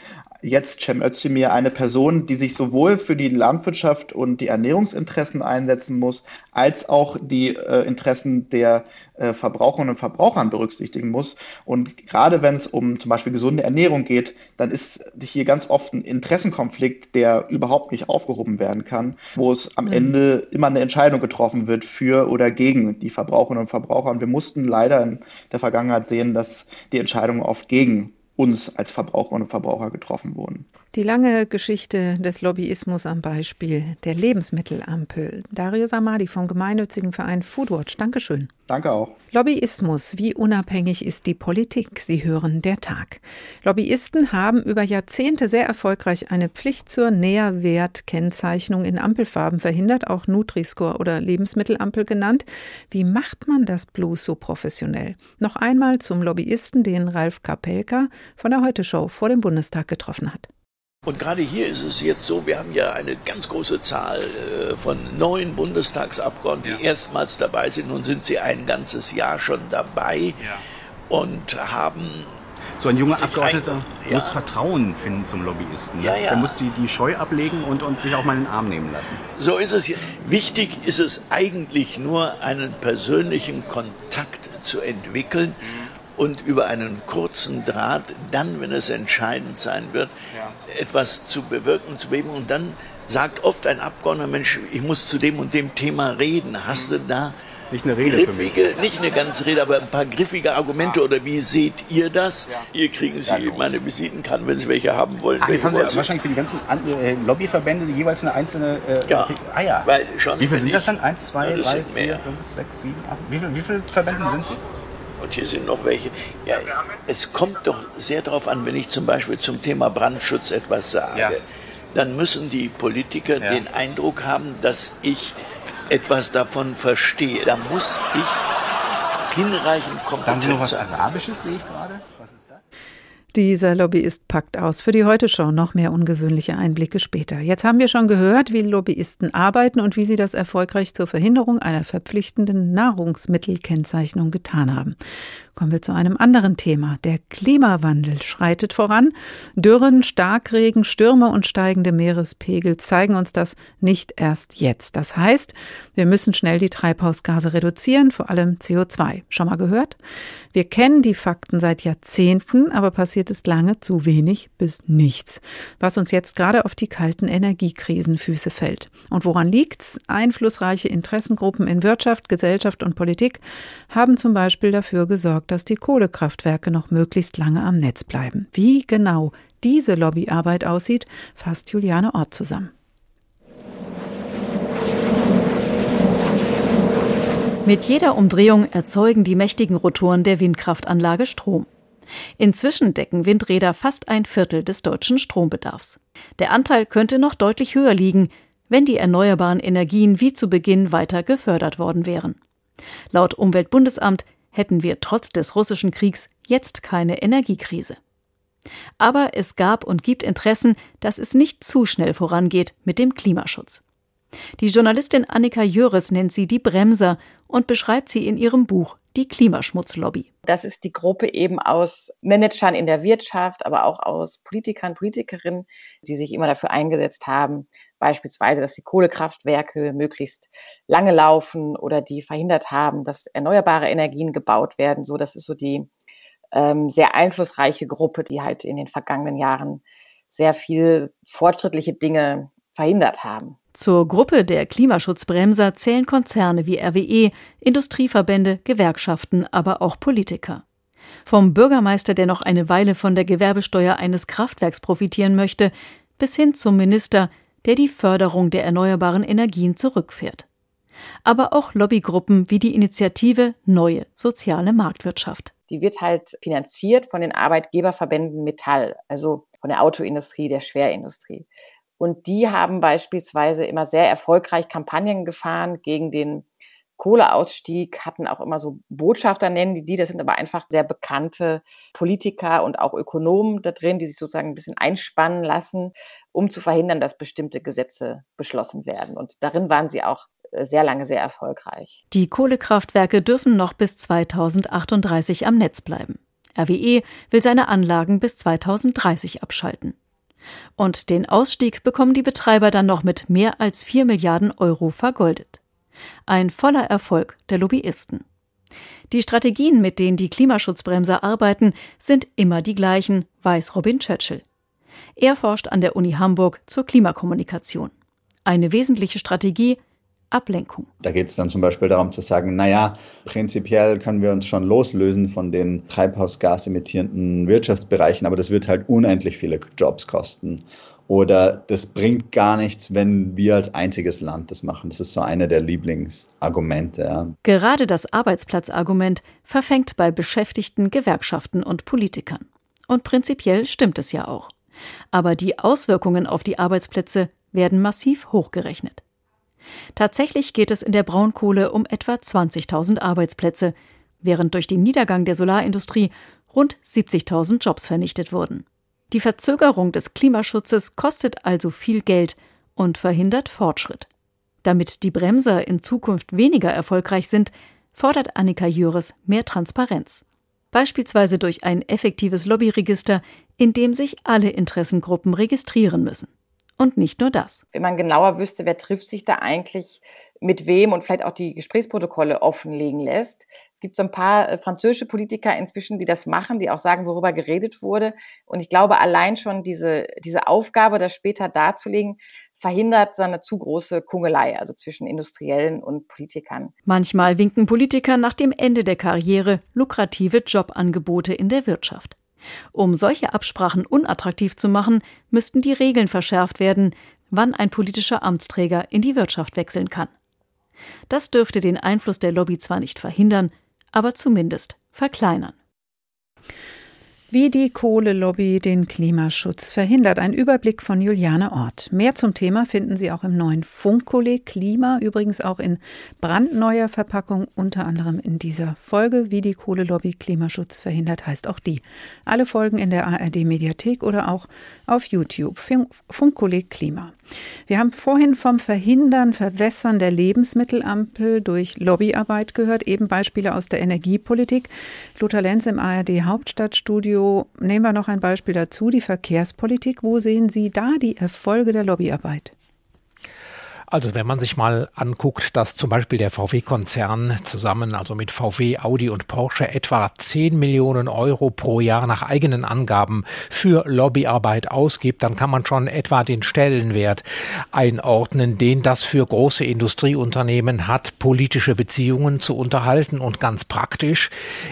jetzt Cem Özdemir, eine Person, die sich sowohl für die Landwirtschaft und die Ernährungsinteressen einsetzen muss, als auch die äh, Interessen der äh, Verbraucherinnen und Verbrauchern berücksichtigen muss. Und gerade wenn es um zum Beispiel gesunde Ernährung geht, dann ist hier ganz oft ein Interessenkonflikt, der überhaupt nicht aufgehoben werden kann, wo es am mhm. Ende immer eine Entscheidung getroffen wird für oder gegen die Verbraucherinnen und Verbraucher. Und wir mussten leider in der Vergangenheit sehen, dass die Entscheidungen oft gegen uns als Verbraucherinnen und Verbraucher getroffen wurden. Die lange Geschichte des Lobbyismus am Beispiel der Lebensmittelampel. Dario Samadi vom gemeinnützigen Verein Foodwatch. Dankeschön. Danke auch. Lobbyismus. Wie unabhängig ist die Politik? Sie hören der Tag. Lobbyisten haben über Jahrzehnte sehr erfolgreich eine Pflicht zur Nährwertkennzeichnung in Ampelfarben verhindert, auch Nutri-Score oder Lebensmittelampel genannt. Wie macht man das bloß so professionell? Noch einmal zum Lobbyisten, den Ralf Kapelka von der Heute Show vor dem Bundestag getroffen hat. Und gerade hier ist es jetzt so, wir haben ja eine ganz große Zahl äh, von neuen Bundestagsabgeordneten, die ja. erstmals dabei sind. Nun sind sie ein ganzes Jahr schon dabei ja. und haben so ein junger Abgeordneter ein, muss Vertrauen finden zum Lobbyisten. Ne? Ja, ja. Der muss die, die Scheu ablegen und, und sich auch mal in den Arm nehmen lassen. So ist es. Wichtig ist es eigentlich nur, einen persönlichen Kontakt zu entwickeln. Mhm und über einen kurzen Draht, dann, wenn es entscheidend sein wird, ja. etwas zu bewirken, zu bewegen. Und dann sagt oft ein Abgeordneter, Mensch, ich muss zu dem und dem Thema reden. Hast du da nicht eine Rede griffige, nicht eine ganze Rede, aber ein paar griffige Argumente ja. oder wie seht ihr das? Ja. Hier kriegen Sie ja, meine Visitenkarten, wenn Sie welche haben wollen. Ach, jetzt haben Sie wahrscheinlich für die ganzen äh, Lobbyverbände jeweils eine einzelne. Äh, ja. Ah ja. Weil schon, wie viele sind das dann? Eins, zwei, drei, vier, fünf, sechs, sieben, acht. Wie viele, wie viele Verbände sind Sie? Und hier sind noch welche. Ja, es kommt doch sehr darauf an, wenn ich zum Beispiel zum Thema Brandschutz etwas sage, ja. dann müssen die Politiker ja. den Eindruck haben, dass ich etwas davon verstehe. Da muss ich hinreichend kompetent sein. Dann noch was Arabisches, sehe ich gerade. Dieser Lobbyist packt aus. Für die Heute-Show noch mehr ungewöhnliche Einblicke später. Jetzt haben wir schon gehört, wie Lobbyisten arbeiten und wie sie das erfolgreich zur Verhinderung einer verpflichtenden Nahrungsmittelkennzeichnung getan haben. Kommen wir zu einem anderen Thema. Der Klimawandel schreitet voran. Dürren, Starkregen, Stürme und steigende Meerespegel zeigen uns das nicht erst jetzt. Das heißt, wir müssen schnell die Treibhausgase reduzieren, vor allem CO2. Schon mal gehört? Wir kennen die Fakten seit Jahrzehnten, aber passiert ist lange zu wenig bis nichts, was uns jetzt gerade auf die kalten Energiekrisenfüße fällt. Und woran liegt's? Einflussreiche Interessengruppen in Wirtschaft, Gesellschaft und Politik haben zum Beispiel dafür gesorgt, dass die Kohlekraftwerke noch möglichst lange am Netz bleiben. Wie genau diese Lobbyarbeit aussieht, fasst Juliane Ort zusammen. Mit jeder Umdrehung erzeugen die mächtigen Rotoren der Windkraftanlage Strom. Inzwischen decken Windräder fast ein Viertel des deutschen Strombedarfs. Der Anteil könnte noch deutlich höher liegen, wenn die erneuerbaren Energien wie zu Beginn weiter gefördert worden wären. Laut Umweltbundesamt hätten wir trotz des russischen Kriegs jetzt keine Energiekrise. Aber es gab und gibt Interessen, dass es nicht zu schnell vorangeht mit dem Klimaschutz. Die Journalistin Annika Jöres nennt sie die Bremser und beschreibt sie in ihrem Buch Die Klimaschmutzlobby. Das ist die Gruppe eben aus Managern in der Wirtschaft, aber auch aus Politikern, Politikerinnen, die sich immer dafür eingesetzt haben, beispielsweise, dass die Kohlekraftwerke möglichst lange laufen oder die verhindert haben, dass erneuerbare Energien gebaut werden. So, das ist so die ähm, sehr einflussreiche Gruppe, die halt in den vergangenen Jahren sehr viel fortschrittliche Dinge verhindert haben. Zur Gruppe der Klimaschutzbremser zählen Konzerne wie RWE, Industrieverbände, Gewerkschaften, aber auch Politiker. Vom Bürgermeister, der noch eine Weile von der Gewerbesteuer eines Kraftwerks profitieren möchte, bis hin zum Minister, der die Förderung der erneuerbaren Energien zurückfährt. Aber auch Lobbygruppen wie die Initiative Neue Soziale Marktwirtschaft. Die wird halt finanziert von den Arbeitgeberverbänden Metall, also von der Autoindustrie, der Schwerindustrie. Und die haben beispielsweise immer sehr erfolgreich Kampagnen gefahren gegen den Kohleausstieg, hatten auch immer so Botschafter, nennen die die. Das sind aber einfach sehr bekannte Politiker und auch Ökonomen da drin, die sich sozusagen ein bisschen einspannen lassen, um zu verhindern, dass bestimmte Gesetze beschlossen werden. Und darin waren sie auch äh, sehr lange sehr erfolgreich. Die Kohlekraftwerke dürfen noch bis 2038 am Netz bleiben. RWE will seine Anlagen bis 2030 abschalten. Und den Ausstieg bekommen die Betreiber dann noch mit mehr als 4 Milliarden Euro vergoldet. Ein voller Erfolg der Lobbyisten. Die Strategien, mit denen die Klimaschutzbremser arbeiten, sind immer die gleichen, weiß Robin Churchill. Er forscht an der Uni Hamburg zur Klimakommunikation. Eine wesentliche Strategie Ablenkung. Da geht es dann zum Beispiel darum zu sagen, naja, prinzipiell können wir uns schon loslösen von den treibhausgasemittierenden Wirtschaftsbereichen, aber das wird halt unendlich viele Jobs kosten. Oder das bringt gar nichts, wenn wir als einziges Land das machen. Das ist so eine der Lieblingsargumente. Ja. Gerade das Arbeitsplatzargument verfängt bei Beschäftigten, Gewerkschaften und Politikern. Und prinzipiell stimmt es ja auch. Aber die Auswirkungen auf die Arbeitsplätze werden massiv hochgerechnet. Tatsächlich geht es in der Braunkohle um etwa 20.000 Arbeitsplätze, während durch den Niedergang der Solarindustrie rund 70.000 Jobs vernichtet wurden. Die Verzögerung des Klimaschutzes kostet also viel Geld und verhindert Fortschritt. Damit die Bremser in Zukunft weniger erfolgreich sind, fordert Annika Jöres mehr Transparenz. Beispielsweise durch ein effektives Lobbyregister, in dem sich alle Interessengruppen registrieren müssen. Und nicht nur das. Wenn man genauer wüsste, wer trifft sich da eigentlich mit wem und vielleicht auch die Gesprächsprotokolle offenlegen lässt. Es gibt so ein paar äh, französische Politiker inzwischen, die das machen, die auch sagen, worüber geredet wurde. Und ich glaube, allein schon diese, diese Aufgabe, das später darzulegen, verhindert so eine zu große Kungelei, also zwischen Industriellen und Politikern. Manchmal winken Politiker nach dem Ende der Karriere lukrative Jobangebote in der Wirtschaft. Um solche Absprachen unattraktiv zu machen, müssten die Regeln verschärft werden, wann ein politischer Amtsträger in die Wirtschaft wechseln kann. Das dürfte den Einfluss der Lobby zwar nicht verhindern, aber zumindest verkleinern. Wie die Kohlelobby den Klimaschutz verhindert. Ein Überblick von Juliane Ort. Mehr zum Thema finden Sie auch im neuen Funkkolleg Klima, übrigens auch in brandneuer Verpackung, unter anderem in dieser Folge. Wie die Kohlelobby Klimaschutz verhindert, heißt auch die. Alle Folgen in der ARD Mediathek oder auch auf YouTube. Funkkolleg Klima. Wir haben vorhin vom Verhindern, Verwässern der Lebensmittelampel durch Lobbyarbeit gehört, eben Beispiele aus der Energiepolitik. Lothar Lenz im ARD Hauptstadtstudio nehmen wir noch ein Beispiel dazu, die Verkehrspolitik. Wo sehen Sie da die Erfolge der Lobbyarbeit? Also wenn man sich mal anguckt, dass zum Beispiel der VW-Konzern zusammen, also mit VW, Audi und Porsche, etwa 10 Millionen Euro pro Jahr nach eigenen Angaben für Lobbyarbeit ausgibt, dann kann man schon etwa den Stellenwert einordnen, den das für große Industrieunternehmen hat, politische Beziehungen zu unterhalten. Und ganz praktisch,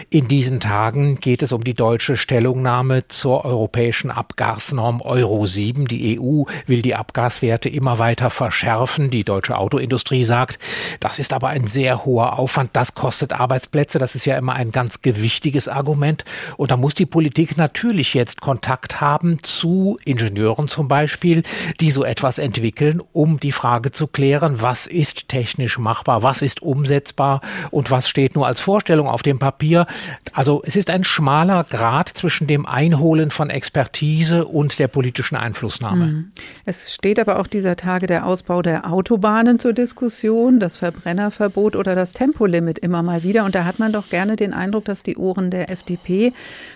in diesen Tagen geht es um die deutsche Stellungnahme zur europäischen Abgasnorm Euro 7. Die EU will die Abgaswerte immer weiter verschärfen die deutsche Autoindustrie sagt, das ist aber ein sehr hoher Aufwand, das kostet Arbeitsplätze, das ist ja immer ein ganz gewichtiges Argument. Und da muss die Politik natürlich jetzt Kontakt haben zu Ingenieuren zum Beispiel, die so etwas entwickeln, um die Frage zu klären, was ist technisch machbar, was ist umsetzbar und was steht nur als Vorstellung auf dem Papier. Also es ist ein schmaler Grad zwischen dem Einholen von Expertise und der politischen Einflussnahme. Hm. Es steht aber auch dieser Tage der Ausbau der Autobahnen zur Diskussion, das Verbrennerverbot oder das Tempolimit immer mal wieder. Und da hat man doch gerne den Eindruck, dass die Ohren der FDP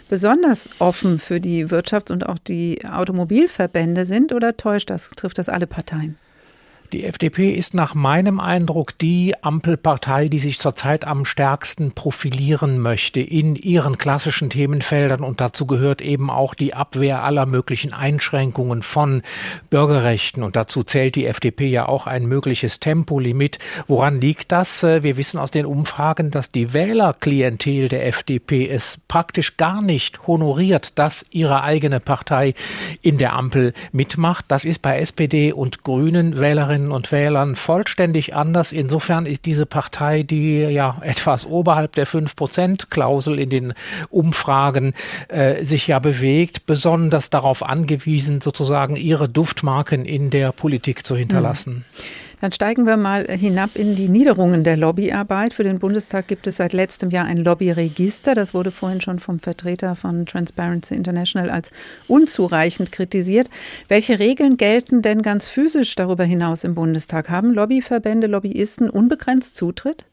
besonders offen für die Wirtschafts- und auch die Automobilverbände sind. Oder täuscht das, trifft das alle Parteien? Die FDP ist nach meinem Eindruck die Ampelpartei, die sich zurzeit am stärksten profilieren möchte in ihren klassischen Themenfeldern. Und dazu gehört eben auch die Abwehr aller möglichen Einschränkungen von Bürgerrechten. Und dazu zählt die FDP ja auch ein mögliches Tempolimit. Woran liegt das? Wir wissen aus den Umfragen, dass die Wählerklientel der FDP es praktisch gar nicht honoriert, dass ihre eigene Partei in der Ampel mitmacht. Das ist bei SPD und Grünen Wählerinnen Wählerinnen und Wählern vollständig anders. Insofern ist diese Partei, die ja (laughs) etwas oberhalb der 5-Prozent-Klausel in den Umfragen äh, sich ja bewegt, besonders darauf angewiesen, sozusagen ihre Duftmarken in der Politik zu hinterlassen. Mhm. Dann steigen wir mal hinab in die Niederungen der Lobbyarbeit. Für den Bundestag gibt es seit letztem Jahr ein Lobbyregister. Das wurde vorhin schon vom Vertreter von Transparency International als unzureichend kritisiert. Welche Regeln gelten denn ganz physisch darüber hinaus im Bundestag? Haben Lobbyverbände, Lobbyisten unbegrenzt Zutritt?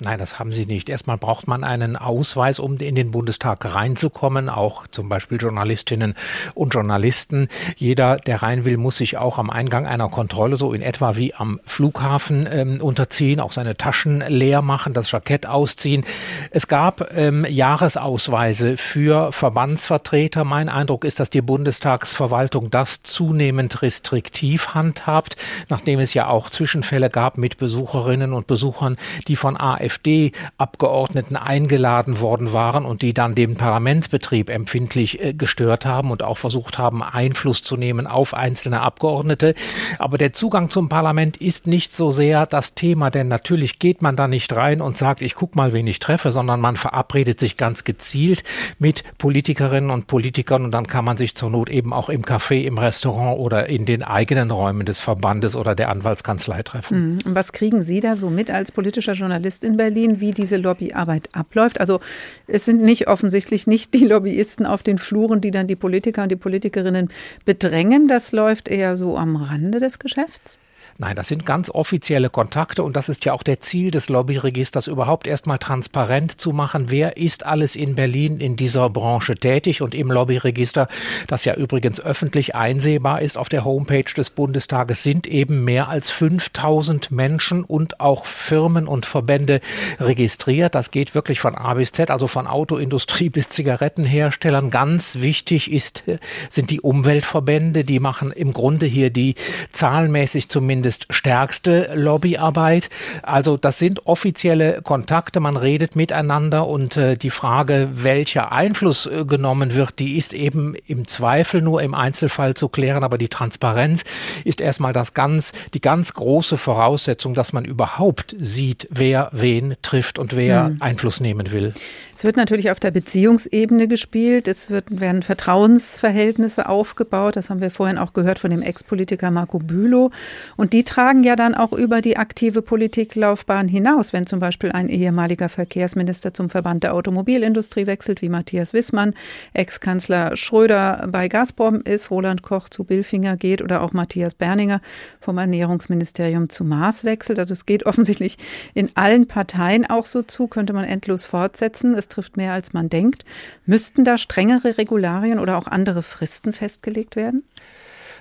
Nein, das haben sie nicht. Erstmal braucht man einen Ausweis, um in den Bundestag reinzukommen, auch zum Beispiel Journalistinnen und Journalisten. Jeder, der rein will, muss sich auch am Eingang einer Kontrolle, so in etwa wie am Flughafen, ähm, unterziehen, auch seine Taschen leer machen, das Jackett ausziehen. Es gab ähm, Jahresausweise für Verbandsvertreter. Mein Eindruck ist, dass die Bundestagsverwaltung das zunehmend restriktiv handhabt, nachdem es ja auch Zwischenfälle gab mit Besucherinnen und Besuchern, die von AfD AfD-Abgeordneten eingeladen worden waren und die dann den Parlamentsbetrieb empfindlich äh, gestört haben und auch versucht haben, Einfluss zu nehmen auf einzelne Abgeordnete. Aber der Zugang zum Parlament ist nicht so sehr das Thema, denn natürlich geht man da nicht rein und sagt, ich guck mal, wen ich treffe, sondern man verabredet sich ganz gezielt mit Politikerinnen und Politikern und dann kann man sich zur Not eben auch im Café, im Restaurant oder in den eigenen Räumen des Verbandes oder der Anwaltskanzlei treffen. Mhm. Und was kriegen Sie da so mit als politischer Journalist in Berlin, wie diese Lobbyarbeit abläuft. Also es sind nicht offensichtlich nicht die Lobbyisten auf den Fluren, die dann die Politiker und die Politikerinnen bedrängen. Das läuft eher so am Rande des Geschäfts. Nein, das sind ganz offizielle Kontakte und das ist ja auch der Ziel des Lobbyregisters, überhaupt erstmal transparent zu machen, wer ist alles in Berlin in dieser Branche tätig und im Lobbyregister, das ja übrigens öffentlich einsehbar ist auf der Homepage des Bundestages, sind eben mehr als 5000 Menschen und auch Firmen und Verbände registriert. Das geht wirklich von A bis Z, also von Autoindustrie (laughs) bis Zigarettenherstellern. Ganz wichtig ist, sind die Umweltverbände, die machen im Grunde hier die zahlenmäßig zumindest zumindest stärkste Lobbyarbeit. Also das sind offizielle Kontakte, man redet miteinander und äh, die Frage, welcher Einfluss äh, genommen wird, die ist eben im Zweifel nur im Einzelfall zu klären, aber die Transparenz ist erstmal das ganz, die ganz große Voraussetzung, dass man überhaupt sieht, wer wen trifft und wer mhm. Einfluss nehmen will. Es wird natürlich auf der Beziehungsebene gespielt. Es wird, werden Vertrauensverhältnisse aufgebaut. Das haben wir vorhin auch gehört von dem Ex-Politiker Marco Bülow. Und die tragen ja dann auch über die aktive Politiklaufbahn hinaus. Wenn zum Beispiel ein ehemaliger Verkehrsminister zum Verband der Automobilindustrie wechselt, wie Matthias Wissmann, Ex-Kanzler Schröder bei Gazprom ist, Roland Koch zu Billfinger geht oder auch Matthias Berninger vom Ernährungsministerium zu Mars wechselt. Also es geht (laughs) offensichtlich in allen Parteien auch so zu, könnte man endlos fortsetzen. Es trifft mehr, als man denkt. Müssten da strengere Regularien oder auch andere Fristen festgelegt werden?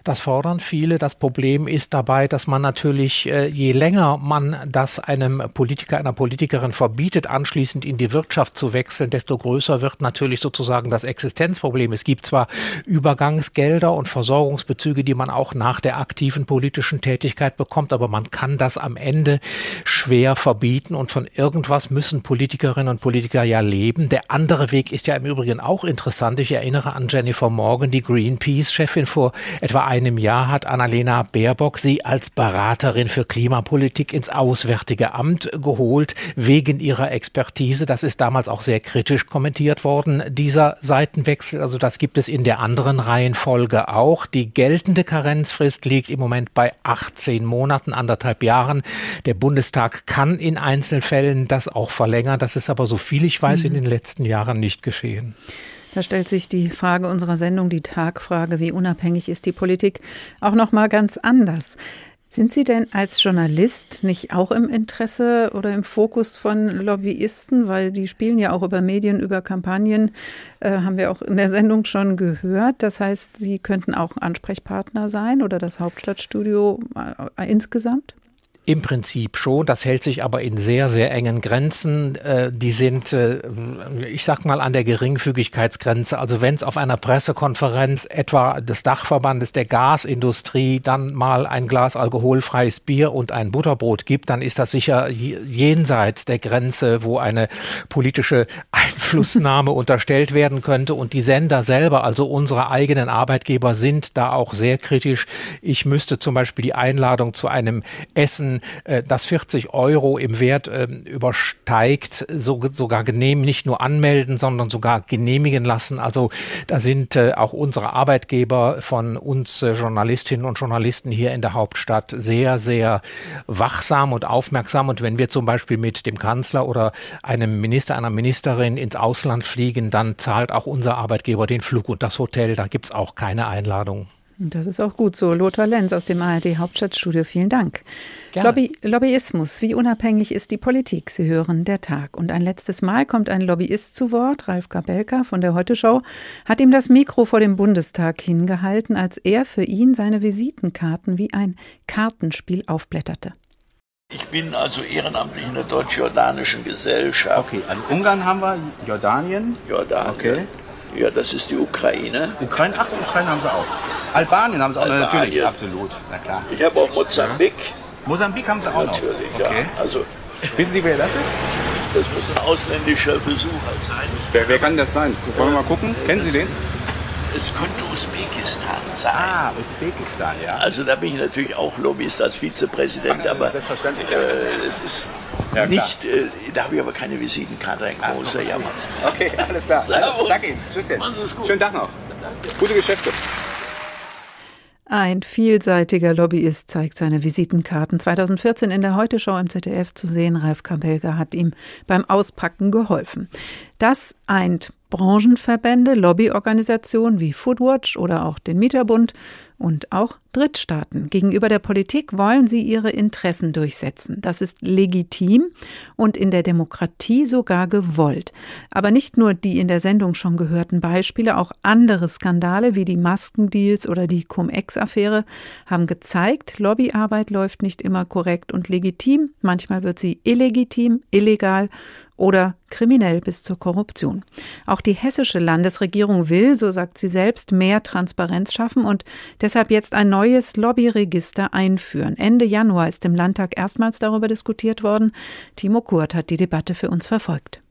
Das fordern viele. Das Problem ist dabei, dass man natürlich, äh, je länger man das einem Politiker, einer Politikerin verbietet, anschließend in die Wirtschaft zu wechseln, desto größer wird natürlich sozusagen das Existenzproblem. Es gibt zwar Übergangsgelder und Versorgungsbezüge, die man auch nach der aktiven politischen Tätigkeit bekommt, aber man kann das am Ende schwer verbieten und von irgendwas müssen Politikerinnen und Politiker ja leben. Der andere Weg ist ja im Übrigen auch interessant. Ich erinnere an Jennifer Morgan, die Greenpeace-Chefin vor etwa einem Jahr hat Annalena Baerbock sie als Beraterin für Klimapolitik ins Auswärtige Amt geholt, wegen ihrer Expertise. Das ist damals auch sehr kritisch kommentiert worden, dieser Seitenwechsel. Also das gibt es in der anderen Reihenfolge auch. Die geltende Karenzfrist liegt im Moment bei 18 Monaten, anderthalb Jahren. Der Bundestag kann in Einzelfällen das auch verlängern. Das ist aber, so viel ich weiß, mhm. in den letzten Jahren nicht geschehen. Da stellt sich die Frage unserer Sendung, die Tagfrage, wie unabhängig ist die Politik, auch noch mal ganz anders. Sind Sie denn als Journalist nicht auch im Interesse oder im Fokus von Lobbyisten, weil die spielen ja auch über Medien, über Kampagnen, äh, haben wir auch in der Sendung schon gehört. Das heißt, Sie könnten auch Ansprechpartner sein oder das Hauptstadtstudio äh, insgesamt? Im Prinzip schon. Das hält sich aber in sehr, sehr engen Grenzen. Äh, die sind, äh, ich sag mal, an der Geringfügigkeitsgrenze. Also wenn es auf einer Pressekonferenz etwa des Dachverbandes der Gasindustrie dann mal ein Glas alkoholfreies Bier und ein Butterbrot gibt, dann ist das sicher jenseits der Grenze, wo eine politische Einflussnahme (laughs) unterstellt werden könnte. Und die Sender selber, also unsere eigenen Arbeitgeber, sind da auch sehr kritisch. Ich müsste zum Beispiel die Einladung zu einem Essen äh, das 40 Euro im Wert äh, übersteigt, so, sogar genehm, nicht nur anmelden, sondern sogar genehmigen lassen. Also da sind äh, auch unsere Arbeitgeber von uns äh, Journalistinnen und Journalisten hier in der Hauptstadt sehr, sehr wachsam und aufmerksam. Und wenn wir zum Beispiel mit dem Kanzler oder einem Minister, einer Ministerin ins Ausland fliegen, dann zahlt auch unser Arbeitgeber den Flug und das Hotel. Da gibt es auch keine Einladung. Das ist auch gut so. Lothar Lenz aus dem ARD Hauptstadtstudio, vielen Dank. Lobby, Lobbyismus, wie unabhängig ist die Politik? Sie hören der Tag. Und ein letztes Mal kommt ein Lobbyist zu Wort. Ralf Kabelka von der Heute Show hat ihm das Mikro vor dem Bundestag hingehalten, als er für ihn seine Visitenkarten wie ein Kartenspiel aufblätterte. Ich bin also ehrenamtlich in der deutsch-jordanischen Gesellschaft. Okay, also Ungarn haben wir, Jordanien. Jordanien. Okay. Ja, das ist die Ukraine. Ukraine, ach, Ukraine haben sie auch. Albanien haben sie auch, Albanien. natürlich, absolut, na klar. Ich habe auch Mosambik. Mosambik haben sie auch natürlich, noch. Okay. Ja. Also, Wissen Sie, wer das ist? Das muss ein ausländischer Besucher sein. Wer, wer kann das sein? Wollen wir mal gucken? Kennen Sie den? Es könnte Usbekistan sein. Ah, Usbekistan, ja. Also da bin ich natürlich auch Lobbyist als Vizepräsident, Ach, aber selbstverständlich. Äh, es ist ja, nicht, äh, da habe ich aber keine Visitenkarte, ein großer so. Jammer. Okay, alles klar. (laughs) Also, danke Ihnen. Tschüss. Schönen Tag noch. Gute Geschäfte. Ein vielseitiger Lobbyist zeigt seine Visitenkarten. 2014 in der Heute-Show im ZDF zu sehen. Ralf Kabelga hat ihm beim Auspacken geholfen. Das eint Branchenverbände, Lobbyorganisationen wie Foodwatch oder auch den Mieterbund und auch Drittstaaten. Gegenüber der Politik wollen sie ihre Interessen durchsetzen. Das ist legitim und in der Demokratie sogar gewollt. Aber nicht nur die in der Sendung schon gehörten Beispiele, auch andere Skandale wie die Maskendeals oder die Cum-Ex-Affäre haben gezeigt, Lobbyarbeit läuft nicht immer korrekt und legitim. Manchmal wird sie illegitim, illegal oder kriminell bis zur Korruption. Auch die hessische Landesregierung will, so sagt sie selbst, mehr Transparenz schaffen und deshalb jetzt ein neues Lobbyregister einführen. Ende Januar ist im Landtag erstmals darüber diskutiert worden. Timo Kurt hat die Debatte für uns verfolgt.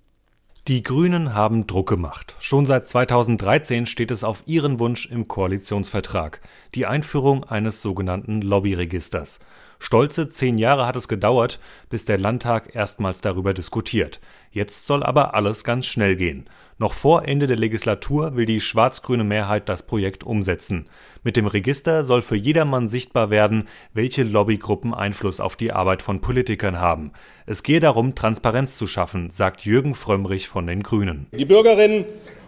Die Grünen haben Druck gemacht. Schon seit 2013 steht es auf ihren Wunsch im Koalitionsvertrag. Die Einführung eines sogenannten Lobbyregisters. Stolze zehn Jahre hat es gedauert, bis der Landtag erstmals darüber diskutiert. Jetzt soll aber alles ganz schnell gehen. Noch vor Ende der Legislatur will die schwarz-grüne Mehrheit das Projekt umsetzen. Mit dem Register soll für jedermann sichtbar werden, welche Lobbygruppen Einfluss auf die Arbeit von Politikern haben. Es gehe darum, Transparenz zu schaffen, sagt Jürgen Frömmrich von den Grünen. Die Bürgerinnen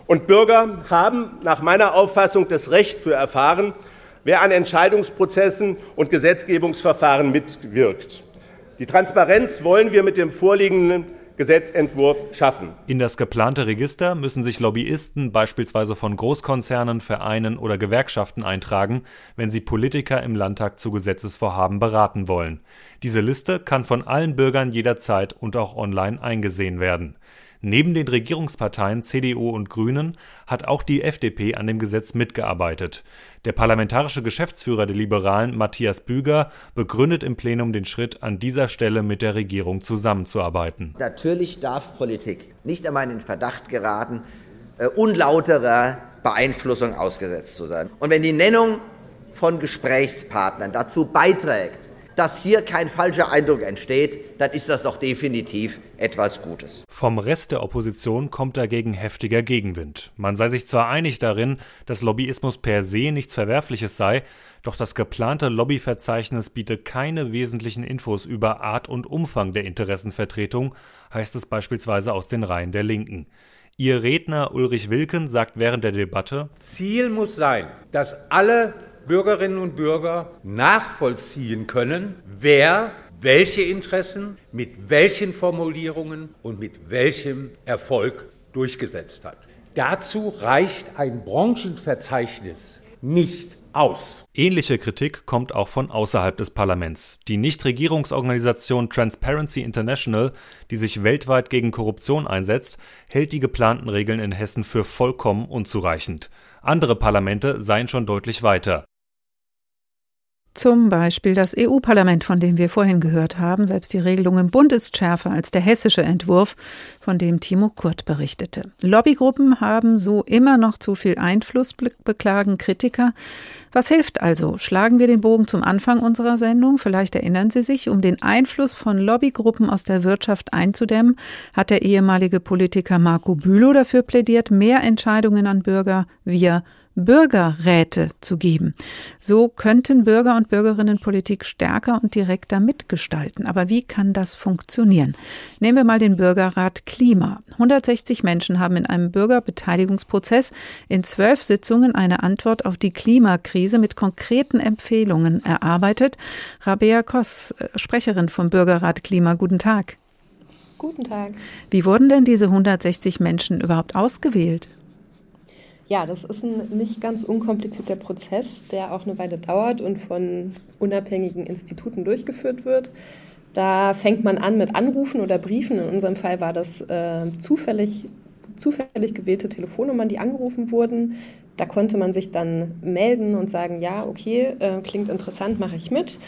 und Bürger haben nach meiner Auffassung das Recht zu erfahren, wer an Entscheidungsprozessen und Gesetzgebungsverfahren mitwirkt. Die Transparenz wollen wir mit dem vorliegenden Gesetzentwurf schaffen. In das geplante Register müssen sich Lobbyisten beispielsweise von Großkonzernen, Vereinen oder Gewerkschaften eintragen, wenn sie Politiker im Landtag zu Gesetzesvorhaben beraten wollen. Diese Liste kann von allen Bürgern jederzeit und auch online eingesehen werden. Neben den Regierungsparteien CDU und Grünen hat auch die FDP an dem Gesetz mitgearbeitet. Der parlamentarische Geschäftsführer der Liberalen Matthias Büger begründet im Plenum den Schritt, an dieser Stelle mit der Regierung zusammenzuarbeiten. Natürlich darf Politik nicht einmal in den Verdacht geraten, äh, unlauterer Beeinflussung ausgesetzt zu sein. Und wenn die Nennung von Gesprächspartnern dazu beiträgt, dass hier kein falscher Eindruck entsteht, dann ist das doch definitiv etwas Gutes. Vom Rest der Opposition kommt dagegen heftiger Gegenwind. Man sei sich zwar einig darin, dass Lobbyismus per se nichts Verwerfliches sei, doch das geplante Lobbyverzeichnis biete keine wesentlichen Infos über Art und Umfang der Interessenvertretung, heißt es beispielsweise aus den Reihen der Linken. Ihr Redner Ulrich Wilken sagt während der Debatte Ziel muss sein, dass alle Bürgerinnen und Bürger nachvollziehen können, wer welche Interessen mit welchen Formulierungen und mit welchem Erfolg durchgesetzt hat. Dazu reicht ein Branchenverzeichnis nicht aus. Ähnliche Kritik kommt auch von außerhalb des Parlaments. Die Nichtregierungsorganisation Transparency International, die sich weltweit gegen Korruption einsetzt, hält die geplanten Regeln in Hessen für vollkommen unzureichend. Andere Parlamente seien schon deutlich weiter. Zum Beispiel das EU-Parlament, von dem wir vorhin gehört haben. Selbst die Regelung im Bund ist schärfer als der hessische Entwurf, von dem Timo Kurt berichtete. Lobbygruppen haben so immer noch zu viel Einfluss, beklagen Kritiker. Was hilft also? Schlagen wir den Bogen zum Anfang unserer Sendung. Vielleicht erinnern Sie sich, um den Einfluss von Lobbygruppen aus der Wirtschaft einzudämmen, hat der ehemalige Politiker Marco Bülow dafür plädiert, mehr Entscheidungen an Bürger via Bürgerräte zu geben. So könnten Bürger und Bürgerinnen Politik stärker und direkter mitgestalten. Aber wie kann das funktionieren? Nehmen wir mal den Bürgerrat Klima. 160 Menschen haben in einem Bürgerbeteiligungsprozess in zwölf Sitzungen eine Antwort auf die Klimakrise mit konkreten Empfehlungen erarbeitet. Rabea Koss, äh, Sprecherin vom Bürgerrat Klima, guten Tag. Guten Tag. Wie wurden denn diese 160 Menschen überhaupt ausgewählt? Ja, das ist ein nicht ganz unkomplizierter Prozess, der auch eine Weile dauert und von unabhängigen Instituten durchgeführt wird. Da fängt man an mit Anrufen oder Briefen. In unserem Fall war das äh, zufällig, zufällig gewählte Telefonnummern, die angerufen wurden. Da konnte man sich dann melden und sagen, ja, okay, äh, klingt interessant, mache ich mit.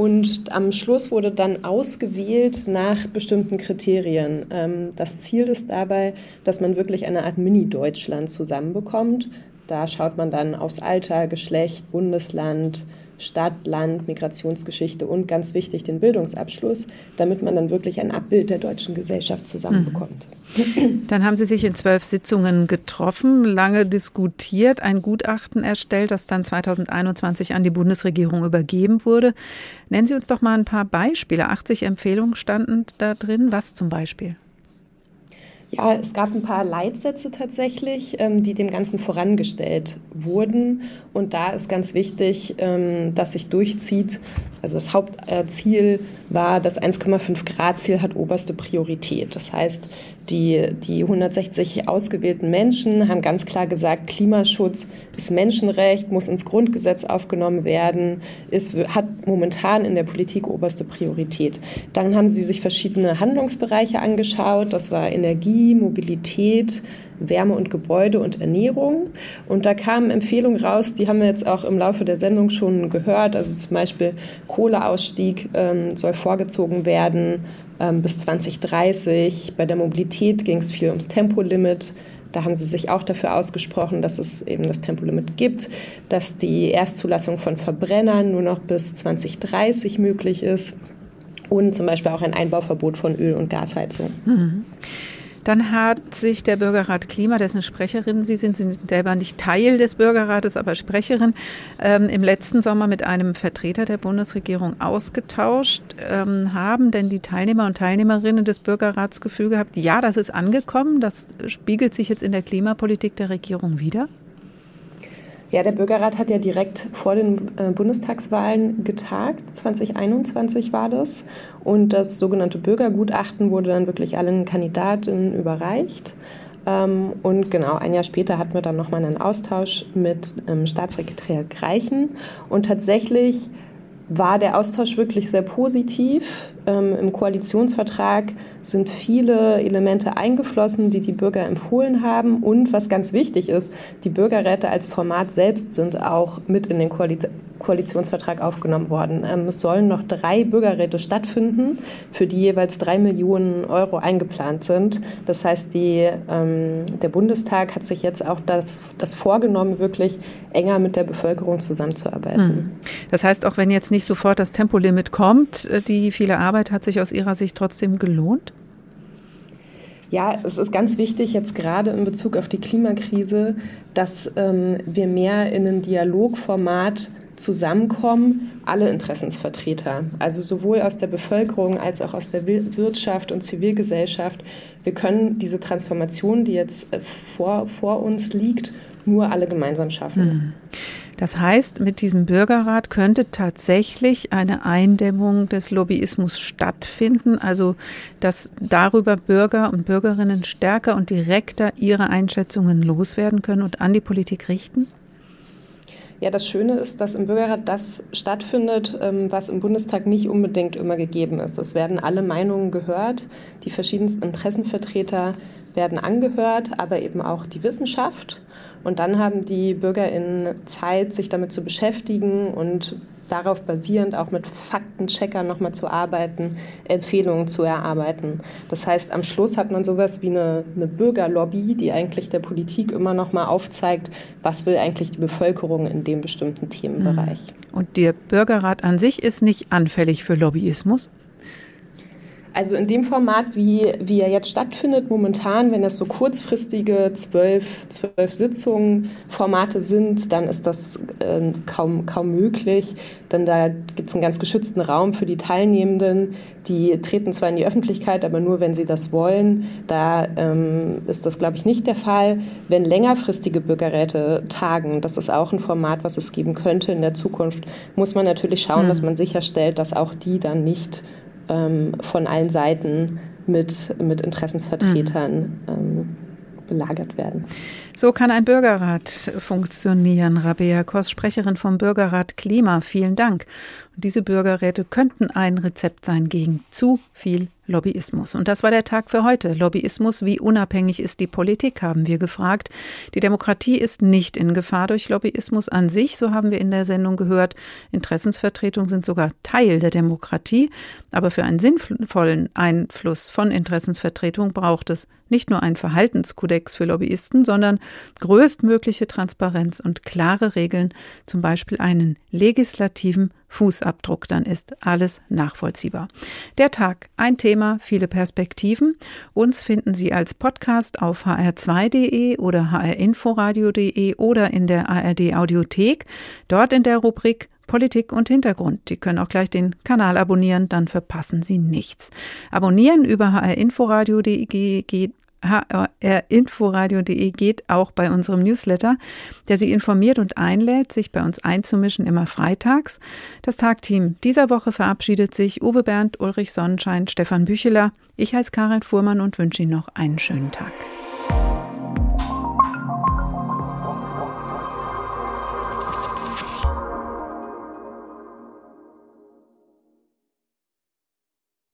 Und am Schluss wurde dann ausgewählt nach bestimmten Kriterien. Ähm, das Ziel ist dabei, dass man wirklich eine Art Mini-Deutschland zusammenbekommt. Da schaut man dann aufs Alter, Geschlecht, Bundesland, Stadt, Land, Migrationsgeschichte und ganz wichtig den Bildungsabschluss, damit man dann wirklich ein Abbild der deutschen Gesellschaft zusammenbekommt. Mhm. Dann haben Sie sich in zwölf Sitzungen getroffen, lange diskutiert, ein Gutachten erstellt, das dann 2021 an die Bundesregierung übergeben wurde. Nennen Sie uns doch mal ein paar Beispiele. 80 Empfehlungen standen da drin. Was zum Beispiel? Ja, es gab ein paar Leitsätze tatsächlich, ähm, die dem Ganzen vorangestellt wurden. Und da ist ganz wichtig, ähm, dass sich durchzieht. Also das Hauptziel war, das 1,5 Grad Ziel hat oberste Priorität. Das heißt, die, die 160 ausgewählten Menschen haben ganz klar gesagt, Klimaschutz ist Menschenrecht, muss ins Grundgesetz aufgenommen werden, ist, hat momentan in der Politik oberste Priorität. Dann haben sie sich verschiedene Handlungsbereiche angeschaut. Das war Energie, Mobilität, Wärme und Gebäude und Ernährung. Und da kamen Empfehlungen raus, die haben wir jetzt auch im Laufe der Sendung schon gehört. Also zum Beispiel Kohleausstieg ähm, soll vorgezogen werden ähm, bis 2030. Bei der Mobilität ging es viel ums Tempolimit. Da haben sie sich auch dafür ausgesprochen, dass es eben das Tempolimit gibt, dass die Erstzulassung von Verbrennern nur noch bis 2030 möglich ist und zum Beispiel auch ein Einbauverbot von Öl- und Gasheizung. Mhm. Dann hat sich der Bürgerrat Klima, dessen Sprecherin Sie sind, sind selber nicht Teil des Bürgerrates, aber Sprecherin, ähm, im letzten Sommer mit einem Vertreter der Bundesregierung ausgetauscht. Ähm, haben denn die Teilnehmer und Teilnehmerinnen des Bürgerrats Gefühl gehabt, ja, das ist angekommen, das spiegelt sich jetzt in der Klimapolitik der Regierung wieder? Ja, der Bürgerrat hat ja direkt vor den äh, Bundestagswahlen getagt. 2021 war das. Und das sogenannte Bürgergutachten wurde dann wirklich allen Kandidaten überreicht. Ähm, und genau ein Jahr später hatten wir dann nochmal einen Austausch mit ähm, Staatssekretär Greichen. Und tatsächlich war der Austausch wirklich sehr positiv. Ähm, Im Koalitionsvertrag sind viele Elemente eingeflossen, die die Bürger empfohlen haben. Und was ganz wichtig ist, die Bürgerräte als Format selbst sind auch mit in den Koalition Koalitionsvertrag aufgenommen worden. Ähm, es sollen noch drei Bürgerräte stattfinden, für die jeweils drei Millionen Euro eingeplant sind. Das heißt, die, ähm, der Bundestag hat sich jetzt auch das, das vorgenommen, wirklich enger mit der Bevölkerung zusammenzuarbeiten. Hm. Das heißt, auch wenn jetzt nicht sofort das Tempolimit kommt, äh, die viele Arbeit hat sich aus Ihrer Sicht trotzdem gelohnt? Ja, es ist ganz wichtig jetzt gerade in Bezug auf die Klimakrise, dass ähm, wir mehr in ein Dialogformat zusammenkommen, alle Interessensvertreter, also sowohl aus der Bevölkerung als auch aus der Wirtschaft und Zivilgesellschaft. Wir können diese Transformation, die jetzt äh, vor, vor uns liegt, nur alle gemeinsam schaffen. Hm. Das heißt, mit diesem Bürgerrat könnte tatsächlich eine Eindämmung des Lobbyismus stattfinden, also dass darüber Bürger und Bürgerinnen stärker und direkter ihre Einschätzungen loswerden können und an die Politik richten? Ja, das Schöne ist, dass im Bürgerrat das stattfindet, ähm, was im Bundestag nicht unbedingt immer gegeben ist. Es werden alle Meinungen gehört, die verschiedensten Interessenvertreter werden angehört, aber eben auch die Wissenschaft. Und dann haben die BürgerInnen Zeit, sich damit zu beschäftigen und darauf basierend auch mit Faktencheckern nochmal zu arbeiten, Empfehlungen zu erarbeiten. Das heißt, am Schluss hat man sowas wie eine, eine Bürgerlobby, die eigentlich der Politik immer nochmal aufzeigt, was will eigentlich die Bevölkerung in dem bestimmten Themenbereich. Und der Bürgerrat an sich ist nicht anfällig für Lobbyismus? Also in dem Format, wie, wie er jetzt stattfindet, momentan, wenn das so kurzfristige zwölf, zwölf Sitzungen, Formate sind, dann ist das äh, kaum, kaum möglich. Denn da gibt es einen ganz geschützten Raum für die Teilnehmenden. Die treten zwar in die Öffentlichkeit, aber nur, wenn sie das wollen. Da ähm, ist das, glaube ich, nicht der Fall. Wenn längerfristige Bürgerräte tagen, das ist auch ein Format, was es geben könnte in der Zukunft, muss man natürlich schauen, mhm. dass man sicherstellt, dass auch die dann nicht ähm, von allen Seiten mit, mit Interessensvertretern mhm. ähm, belagert werden. So kann ein Bürgerrat funktionieren. Rabea Koss, Sprecherin vom Bürgerrat Klima, vielen Dank. Und diese Bürgerräte könnten ein Rezept sein gegen zu viel Lobbyismus. Und das war der Tag für heute. Lobbyismus, wie unabhängig ist die Politik, haben wir gefragt. Die Demokratie ist nicht in Gefahr durch Lobbyismus an sich, so haben wir in der Sendung gehört. Interessensvertretungen sind sogar Teil der Demokratie. Aber für einen sinnvollen Einfluss von Interessensvertretung braucht es nicht nur einen Verhaltenskodex für Lobbyisten, sondern größtmögliche Transparenz und klare Regeln, zum Beispiel einen legislativen Fußabdruck, dann ist alles nachvollziehbar. Der Tag, ein Thema, viele Perspektiven. Uns finden Sie als Podcast auf hr2.de oder hrinforadio.de oder in der ARD Audiothek, dort in der Rubrik Politik und Hintergrund. Sie können auch gleich den Kanal abonnieren, dann verpassen Sie nichts. Abonnieren über hrinforadio.de geht hrinforadio.de geht auch bei unserem Newsletter, der Sie informiert und einlädt, sich bei uns einzumischen, immer freitags. Das Tagteam dieser Woche verabschiedet sich Uwe Bernd, Ulrich Sonnenschein, Stefan Bücheler. Ich heiße Karin Fuhrmann und wünsche Ihnen noch einen schönen Tag.